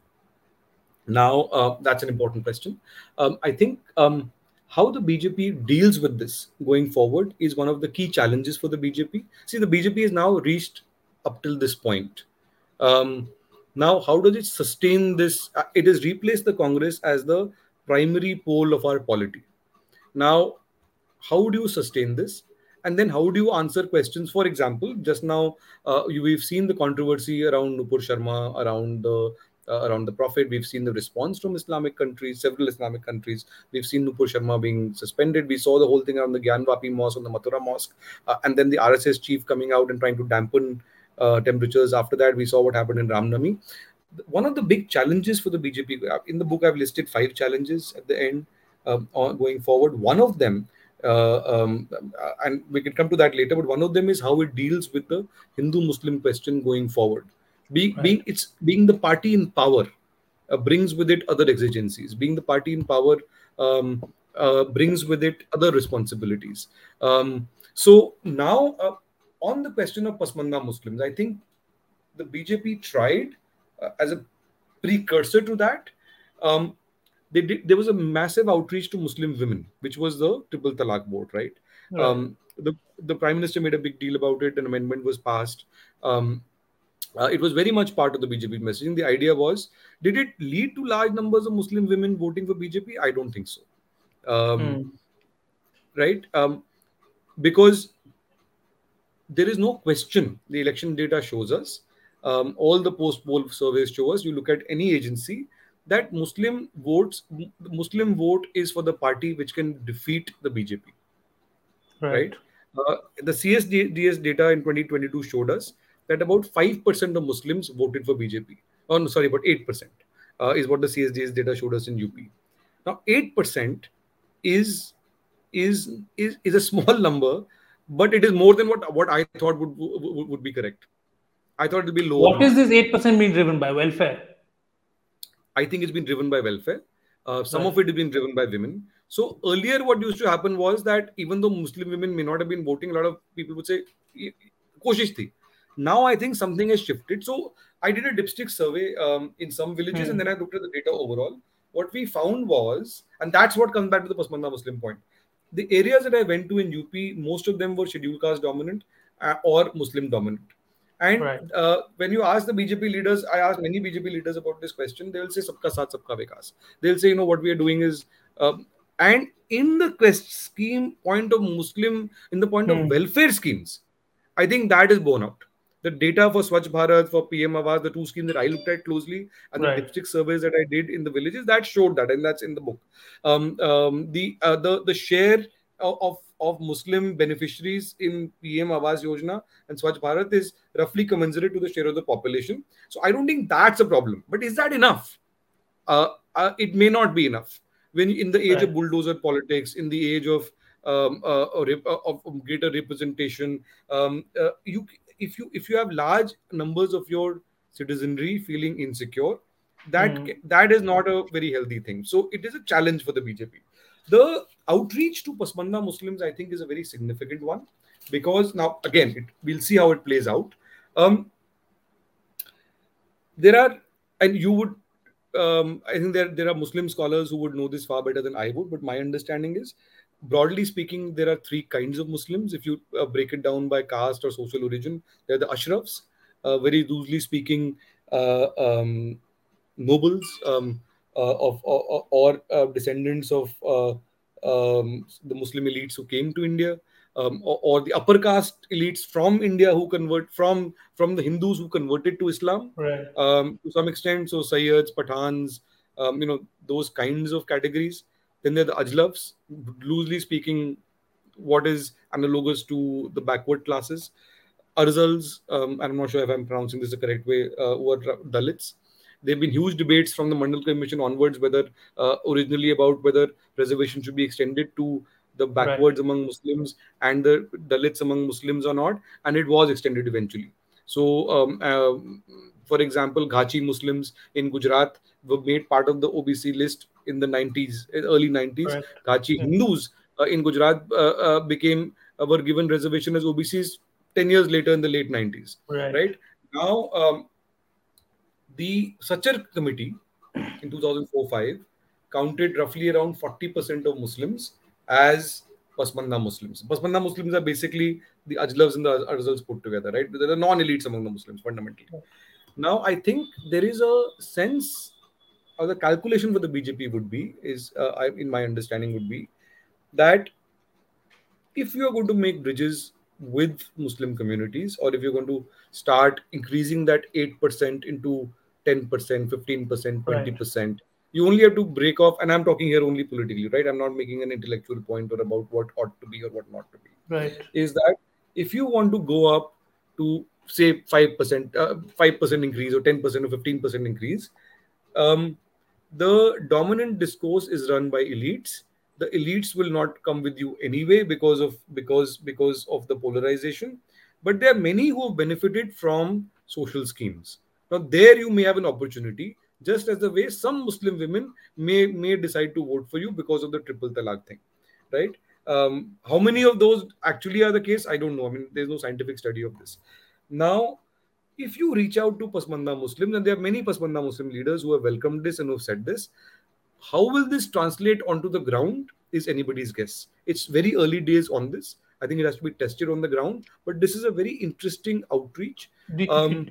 Now, uh, that's an important question. Um, I think um, how the BJP deals with this going forward is one of the key challenges for the BJP. See, the BJP has now reached up till this point. Um, now, how does it sustain this? Uh, it has replaced the Congress as the primary pole of our polity. Now, how do you sustain this? And then how do you answer questions? For example, just now uh, we've seen the controversy around Nupur Sharma, around the uh, around the Prophet. We've seen the response from Islamic countries, several Islamic countries. We've seen Nupur Sharma being suspended. We saw the whole thing around the Gyanvapi Mosque and the Mathura Mosque. Uh, and then the RSS chief coming out and trying to dampen uh, temperatures. After that, we saw what happened in Ramnami. One of the big challenges for the BJP, uh, in the book, I've listed five challenges at the end um, going forward. One of them um, uh, and we can come to that later. But one of them is how it deals with the Hindu-Muslim question going forward. Being, right. being it's being the party in power uh, brings with it other exigencies. Being the party in power um, uh, brings with it other responsibilities. Um, so now, uh, on the question of Pasmanda Muslims, I think the BJP tried uh, as a precursor to that. Um, they did, there was a massive outreach to Muslim women, which was the Triple Talaq Board, right? right. Um, the the prime minister made a big deal about it. An amendment was passed. Um, uh, it was very much part of the BJP messaging. The idea was, did it lead to large numbers of Muslim women voting for BJP? I don't think so. Um, mm. Right? Um, because there is no question. The election data shows us. Um, all the post poll surveys show us. You look at any agency that Muslim votes. Muslim vote is for the party which can defeat the BJP. Right. right? Uh, the CSDS data in 2022 showed us that about 5% of Muslims voted for BJP. Oh, no, sorry, about 8% uh, is what the CSDS data showed us in UP. Now, 8% is is is is a small [laughs] number, but it is more than what what I thought would would, would be correct. I thought it would be lower. What is this 8% being driven by? Welfare? I think it's been driven by welfare. Uh, some right. of it has been driven by women. So earlier, what used to happen was that even though Muslim women may not have been voting, a lot of people would say, "Koshish thi." Now I think something has shifted. So I did a dipstick survey um, in some villages hmm. and then I looked at the data overall. What we found was, and that's what comes back to the Pasmanda Muslim point. The areas that I went to in UP, most of them were scheduled caste dominant uh, or Muslim dominant. And right. uh, when you ask the BJP leaders, I ask many BJP leaders about this question. They will say "Sabka saath, sabka vikas." They'll say, you know, what we are doing is, um, and in the quest scheme point of Muslim, in the point hmm. of welfare schemes, I think that is borne out the data for Swachh Bharat, for PM Awas, the two schemes that I looked at closely, and right. the dipstick surveys that I did in the villages, that showed that, and that's in the book. Um, um, the uh, the the share of of Muslim beneficiaries in PM Awas Yojana and Swachh Bharat is roughly commensurate to the share of the population. So I don't think that's a problem. But is that enough? Uh, uh, it may not be enough. When in the age right. of bulldozer politics, in the age of um, uh, of, of greater representation, um, uh, you if you if you have large numbers of your citizenry feeling insecure that mm. that is not a very healthy thing so it is a challenge for the bjp the outreach to pasmanda muslims i think is a very significant one because now again it, we'll see how it plays out um, there are and you would um, i think there, there are muslim scholars who would know this far better than i would but my understanding is broadly speaking, there are three kinds of Muslims. If you uh, break it down by caste or social origin, they're the Ashrafs, uh, very loosely speaking, uh, um, nobles um, of or, or uh, descendants of uh, um, the Muslim elites who came to India. Um, or, or, the upper caste elites from India who convert from from the Hindus who converted to Islam right. um, to some extent. So Sayyids, Pathans, um, you know those kinds of categories. Then there are the Ajlafs, loosely speaking, what is analogous to the backward classes. Arzals, um, I'm not sure if I'm pronouncing this the correct way, uh, were Dalits. There have been huge debates from the Mandal Commission onwards, whether uh, originally about whether reservation should be extended to the backwards right. among Muslims and the Dalits among Muslims or not, and it was extended eventually. So, um, uh, for example, Ghanchi Muslims in Gujarat were made part of the OBC list in the 90s, early 90s. Correct. Ghanchi Yeah. Hindus uh, in Gujarat uh, uh, became uh, were given reservation as OBCs 10 years later in the late 90s. Right. Right now, um, the Sachar committee in 2004-5 counted roughly around 40% of Muslims as Pasmanda Muslims. Pasmanda Muslims are basically the Ajlafs and the Arzals put together, right? They're the non-elites among the Muslims fundamentally. Now, I think there is a sense, or the calculation for the BJP would be, is uh, I, in my understanding, would be that if you are going to make bridges with Muslim communities, or if you're going to start increasing that 8% into 10%, 15%, 20%, you only have to break off. And I'm talking here only politically, right? I'm not making an intellectual point or about what ought to be or what not to be. Right. Is that if you want to go up to say 5%, uh, 5% increase or 10% or 15% increase, um, the dominant discourse is run by elites the elites will not come with you anyway because of because because of the polarization but there are many who have benefited from social schemes now there you may have an opportunity just as the way some muslim women may may decide to vote for you because of the triple talaq thing right um, how many of those actually are the case i don't know i mean there's no scientific study of this now if you reach out to pasmanda muslims and there are many pasmanda muslim leaders who have welcomed this and who have said this how will this translate onto the ground is anybody's guess. It's very early days on this. I think it has to be tested on the ground, but this is a very interesting outreach. Um,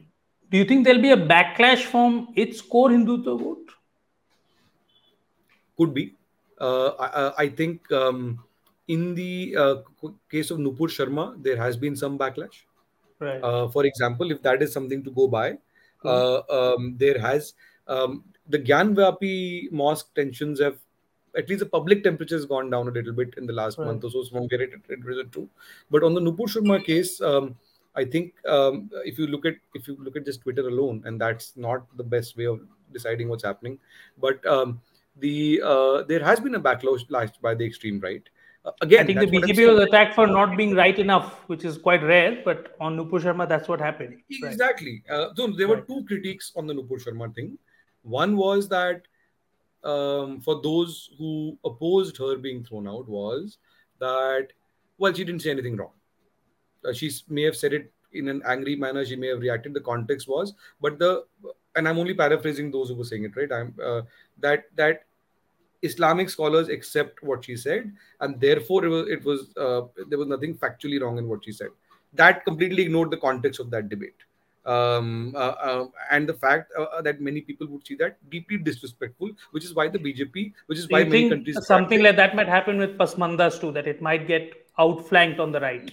do you think there'll be a backlash from its core Hindutva vote? Could be. Uh, I, I think um, in the uh, case of Nupur Sharma, there has been some backlash. Right. Uh, for example, if that is something to go by, uh, um, there has um, the Gyanvapi mosque tensions have at least the public temperature has gone down a little bit in the last Right. month or so. So from where it, it was true, but on the Nupur Sharma case, um, I think um, if you look at if you look at just Twitter alone, and that's not the best way of deciding what's happening, but um, the uh, there has been a backlash by the extreme right. Uh, again, I think the BJP was attacked for not being right enough, which is quite rare. But on Nupur Sharma, that's what happened. Right. Exactly. Uh, so there were Right. two critiques on the Nupur Sharma thing. One was that um, for those who opposed her being thrown out was that well she didn't say anything wrong. Uh, she may have said it in an angry manner. She may have reacted. The context was, but the and I'm only paraphrasing those who were saying it. Right. I'm uh, that that Islamic scholars accept what she said, and therefore it was, it was uh, there was nothing factually wrong in what she said. That completely ignored the context of that debate, um, uh, uh, and the fact uh, that many people would see that deeply disrespectful, which is why the BJP, which is Do why many countries something like that might happen with Pasmandas too? That it might get outflanked on the right.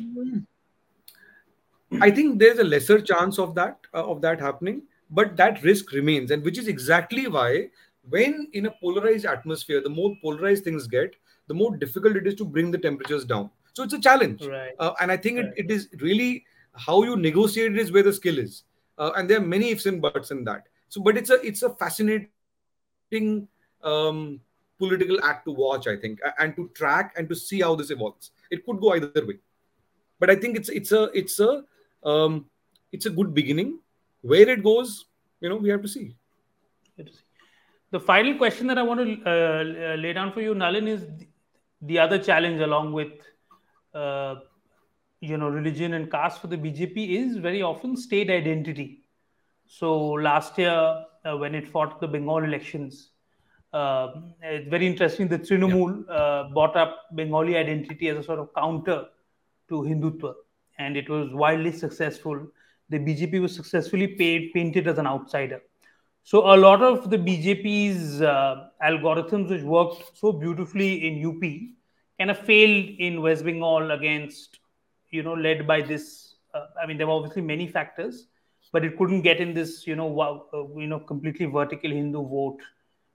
I think there's a lesser chance of that uh, of that happening, but that risk remains, and which is exactly why when in a polarized atmosphere, the more polarized things get, the more difficult it is to bring the temperatures down. So it's a challenge, Right. uh, and I think Right. it, it is really how you negotiate it is where the skill is, uh, and there are many ifs and buts in that. So, but it's a it's a fascinating um, political act to watch, I think, and to track and to see how this evolves. It could go either way, but I think it's it's a it's a um, it's a good beginning. Where it goes, you know, we have to see. Let us see. The final question that I want to uh, lay down for you, Nalin, is the, the other challenge along with, uh, you know, religion and caste for the BJP is very often state identity. So last year, uh, when it fought the Bengal elections, uh, it's very interesting that Trinamool uh, brought up Bengali identity as a sort of counter to Hindutva, and it was wildly successful. The BJP was successfully paid, painted as an outsider. So a lot of the BJP's uh, algorithms, which worked so beautifully in UP, kind of failed in West Bengal against, you know, led by this. Uh, I mean, there were obviously many factors, but it couldn't get in this, you know, wow, uh, you know, completely vertical Hindu vote.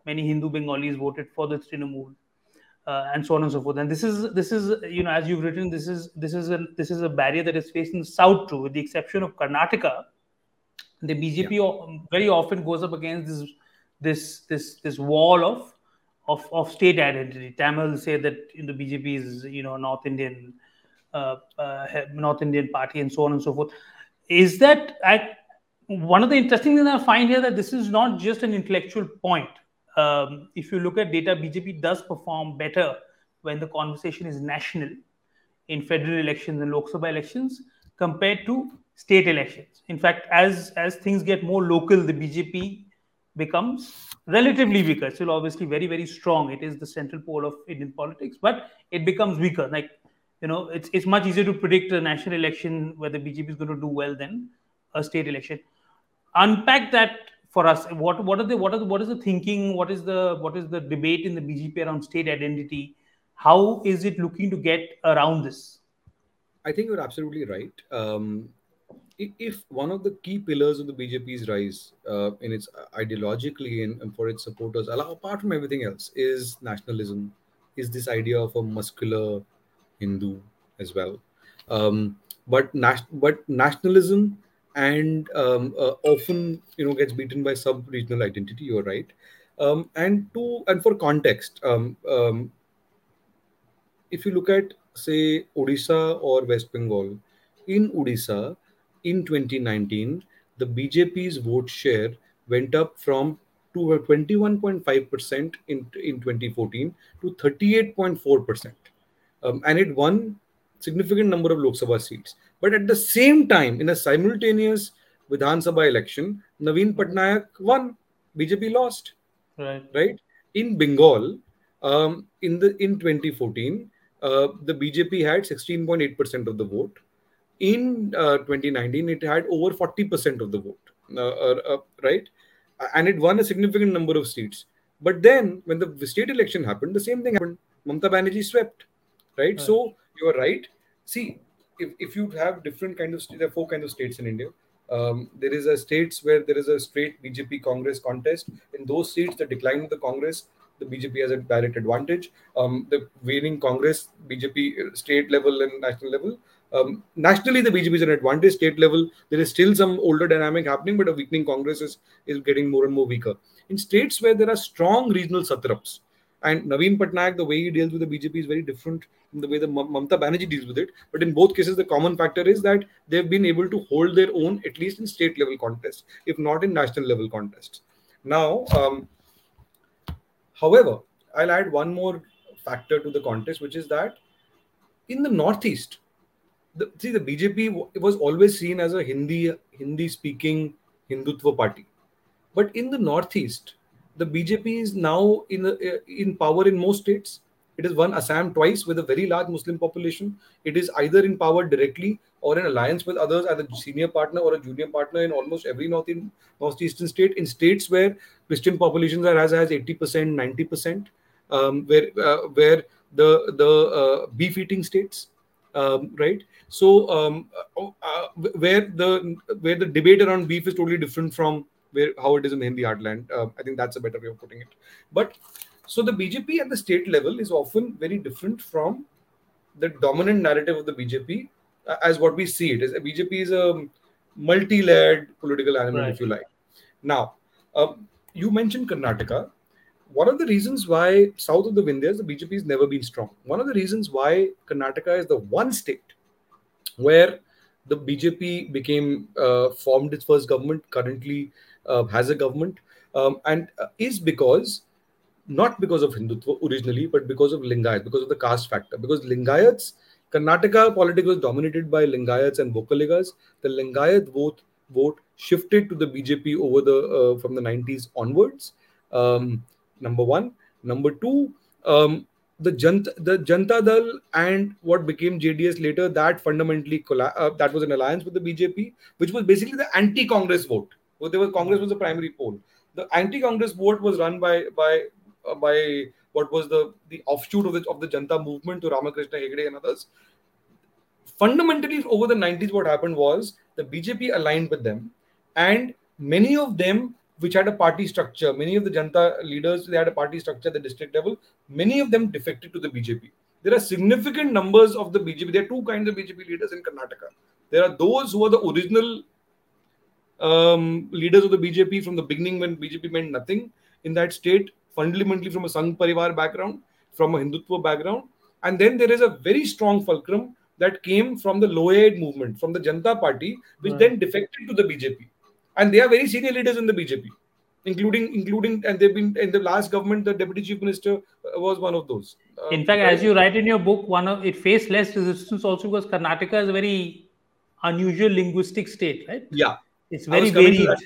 Many Hindu Bengalis voted for the Trinamool, uh, and so on and so forth. And this is this is you know, as you've written, this is this is a this is a barrier that is faced in south too, with the exception of Karnataka the BJP o- very often goes up against this this this this wall of of, of state identity. Tamils say that in the BJP is you know North Indian uh, uh, North Indian party and so on and so forth. is that I, one of the interesting things I find here that this is not just an intellectual point. Um, if you look at data, BJP does perform better when the conversation is national in federal elections and Lok Sabha elections compared to state elections. In fact, as as things get more local, the BJP becomes relatively weaker. Still, obviously, very very strong. It is the central pole of Indian politics, but it becomes weaker. Like you know, it's it's much easier to predict a national election whether BJP is going to do well than a state election. Unpack that for us. What what are the what are the, what is the thinking? What is the what is the debate in the BJP around state identity? How is it looking to get around this? I think you're absolutely right. Um, if one of the key pillars of the BJP's rise uh, in its uh, ideologically and, and, for its supporters, apart from everything else, is nationalism, is this idea of a muscular Hindu as well. Um, but nas- but nationalism and um, uh, often you know gets beaten by sub-regional identity. You're right. Um, and to and for context, um, um, if you look at say Odisha or West Bengal, in Odisha, in 2019, the BJP's vote share went up from to 21.5% in, in 2014 to 38.4%. Um, and it won significant number of Lok Sabha seats. But at the same time, in a simultaneous Vidhan Sabha election, Naveen Patnaik won. BJP lost. Right. Right. In Bengal, um, in the in 2014, uh, the BJP had 16.8% of the vote in uh, 2019 it had over 40% of the vote uh, uh, uh, right and it won a significant number of seats but then when the state election happened the same thing happened mamta banerjee swept right, right. so you are right see if, if you have different kind of there are four kinds of states in india um, there is a states where there is a straight bjp congress contest in those seats the decline of the congress the BJP has a direct advantage. Um, the winning Congress, BJP state level and national level, um, nationally, the BJP is an advantage. State level, there is still some older dynamic happening, but a weakening Congress is, is getting more and more weaker. In states where there are strong regional satraps, and Naveen Patnaik, the way he deals with the BJP is very different from the way the Mamta Banerjee deals with it. But in both cases, the common factor is that they've been able to hold their own, at least in state level contests, if not in national level contests. Now, um, however, I'll add one more factor to the contest, which is that in the Northeast, the, see the BJP was always seen as a Hindi Hindi speaking Hindutva party, but in the Northeast, the BJP is now in in power in most states. It has won Assam twice with a very large Muslim population. It is either in power directly or in alliance with others as a senior partner or a junior partner in almost every north in northeastern state. In states where Christian populations are as as eighty percent, ninety percent, um, where uh, where the the uh, beef eating states, um, right? So um, uh, uh, where the where the debate around beef is totally different from where how it is in the Hindi heartland. Uh, I think that's a better way of putting it. But so the BJP at the state level is often very different from the dominant narrative of the BJP uh, as what we see it. As BJP is a multi-layered political animal, right. if you like. Now, um, you mentioned Karnataka. One of the reasons why south of the Vindhyas, the BJP has never been strong. One of the reasons why Karnataka is the one state where the BJP became uh, formed its first government, currently uh, has a government, um, and uh, is because not because of Hindutva originally, but because of Lingayat, because of the caste factor. Because Lingayats, Karnataka politics was dominated by Lingayats and Vokkaligas. The Lingayat vote vote shifted to the BJP over the uh, from the 90s onwards. Um, number one, number two. Um, the Janta, the Janta Dal and what became JDS later, that fundamentally colla- uh, that was an alliance with the BJP, which was basically the anti-Congress vote. Well, there was Congress was the primary pole. The anti-Congress vote was run by by uh, by what was the the offshoot of the of the Janta movement to Ramakrishna Hegde and others. Fundamentally, over the 90s, what happened was the BJP aligned with them, and many of them which had a party structure. Many of the Janta leaders, they had a party structure at the district level. Many of them defected to the BJP. There are significant numbers of the BJP. There are two kinds of BJP leaders in Karnataka. There are those who are the original um, leaders of the BJP from the beginning when BJP meant nothing in that state, fundamentally from a Sangh Parivar background, from a Hindutva background. And then there is a very strong fulcrum that came from the Lohiaite movement, from the Janata Party, which Right. then defected to the BJP. And they are very senior leaders in the BJP, including including and they've been in the last government. The deputy chief minister uh, was one of those. Uh, In fact, as you write in your book, one of it faced less resistance also because Karnataka is a very unusual linguistic state, right? yeah, It's very was coming to varied.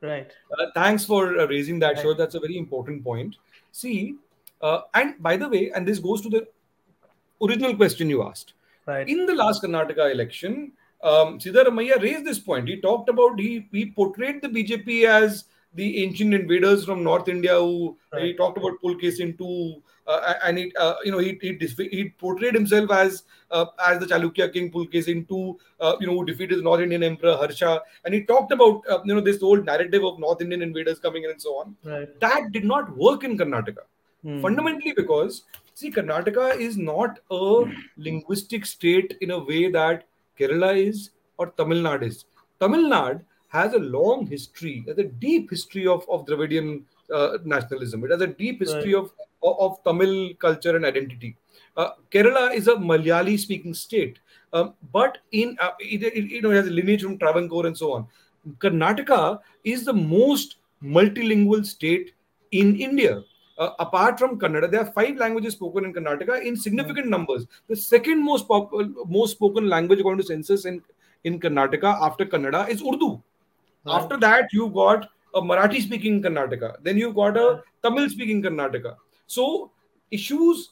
Right. Uh, thanks for uh, raising that, Right. Sure, That's a very important point. See, uh, and by the way, and this goes to the original question you asked. Right. In the last Karnataka election, um, Siddaramaiah raised this point. He talked about he he portrayed the BJP as the ancient invaders from North India. Who he talked about Pulakesin two, uh, and he uh, you know he he, he portrayed himself as uh, as the Chalukya king Pulakesin two, uh, you know who defeated the North Indian emperor Harsha, and he talked about uh, you know this old narrative of North Indian invaders coming in and so on. right. That did not work in Karnataka Hmm. fundamentally because see karnataka is not a linguistic state in a way that kerala is or tamil nadu is. Tamil nadu has a long history has a deep history of, of dravidian uh, nationalism. It has a deep history of, of of tamil culture and identity. Uh, kerala is a malayali speaking state. Um, but in uh, it, it, you know it has a lineage from travancore and so on. Karnataka is the most multilingual state in india uh, apart from Kannada, there are five languages spoken in Karnataka in significant numbers. The second most pop- most spoken language according to census in, in Karnataka after Kannada is Urdu. Right. After that, you've got a Marathi speaking Karnataka. Then you've got a Tamil speaking Karnataka. So issues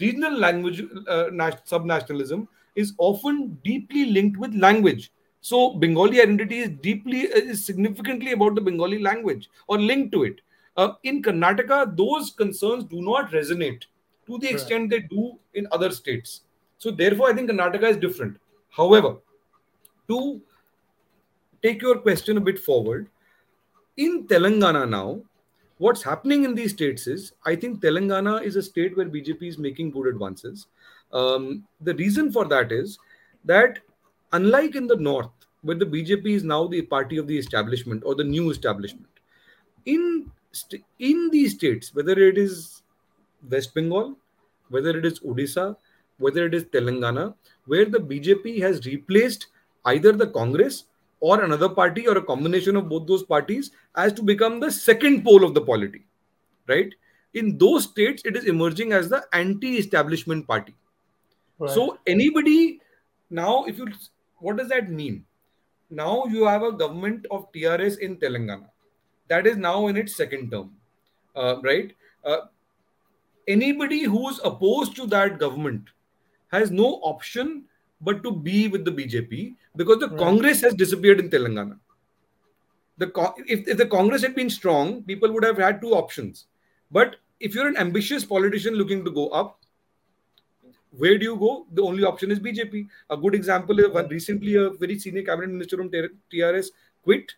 regional language uh, subnationalism is often deeply linked with language. So Bengali identity is deeply is significantly about the Bengali language or linked to it. Uh, in Karnataka, those concerns do not resonate to the Right. extent they do in other states. So therefore, I think Karnataka is different. However, to take your question a bit forward, in Telangana now, what's happening in these states is I think Telangana is a state where BJP is making good advances. Um, the reason for that is that unlike in the north, where the BJP is now the party of the establishment or the new establishment, in st- in these states, whether it is West Bengal, whether it is Odisha, whether it is Telangana, where the BJP has replaced either the Congress or another party or a combination of both those parties as to become the second pole of the polity, right? In those states, it is emerging as the anti-establishment party. Right. So anybody now, if you, what does that mean? Now you have a government of TRS in Telangana that is now in its second term, uh, right? Uh, anybody who's opposed to that government has no option but to be with the BJP because the Right. Congress has disappeared in Telangana. The if, if the Congress had been strong, people would have had two options. But if you're an ambitious politician looking to go up, where do you go? The only option is BJP. A good example is one recently a very senior cabinet minister from TRS quit.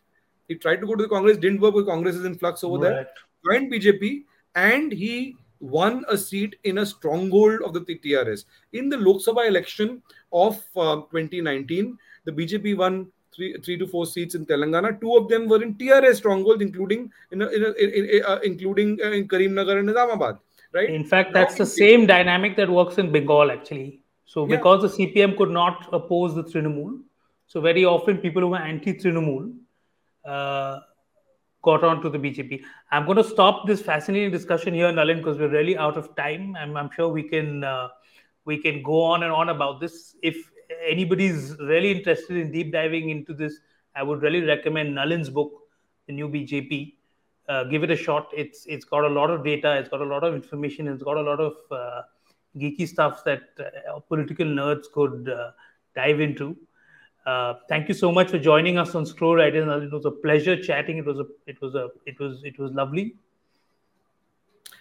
He tried to go to the Congress, didn't work because Congress is in flux over there. Right. Joined BJP and he won a seat in a stronghold of the TRS. In the Lok Sabha election of um, 2019, the BJP won three, three to four seats in Telangana. Two of them were in TRS strongholds, including in, a, in, a, in, in uh, including uh, in Karimnagar and Nizamabad. Right. In fact, Now, that's the same dynamic that works in Bengal actually. So Yeah. because the CPM could not oppose the Trinamool, so very often people who were anti-Trinamool uh, got on to the BJP. I'm going to stop this fascinating discussion here, Nalin, because we're really out of time. I'm, I'm sure we can uh, we can go on and on about this. If anybody's really interested in deep diving into this, I would really recommend Nalin's book, The New BJP. Uh, give it a shot. It's it's got a lot of data. It's got a lot of information. It's got a lot of uh, geeky stuff that uh, political nerds could uh, dive into. Uh, thank you so much for joining us on Scroll Ideas. It was a pleasure chatting. It was a it was a it was it was lovely.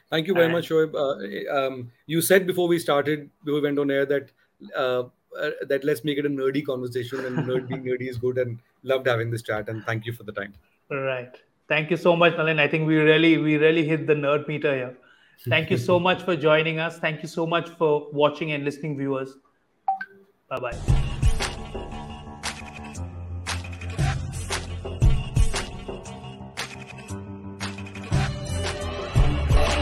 Thank you very And- much, Shoaib. Uh, um, you said before we started, before we went on air, that uh, uh, that let's make it a nerdy conversation, and nerd being [laughs] nerdy is good, and loved having this chat. And thank you for the time. Right. Thank you so much, Nalin. I think we really we really hit the nerd meter here. Thank you so [laughs] much for joining us. Thank you so much for watching and listening, viewers. Bye bye.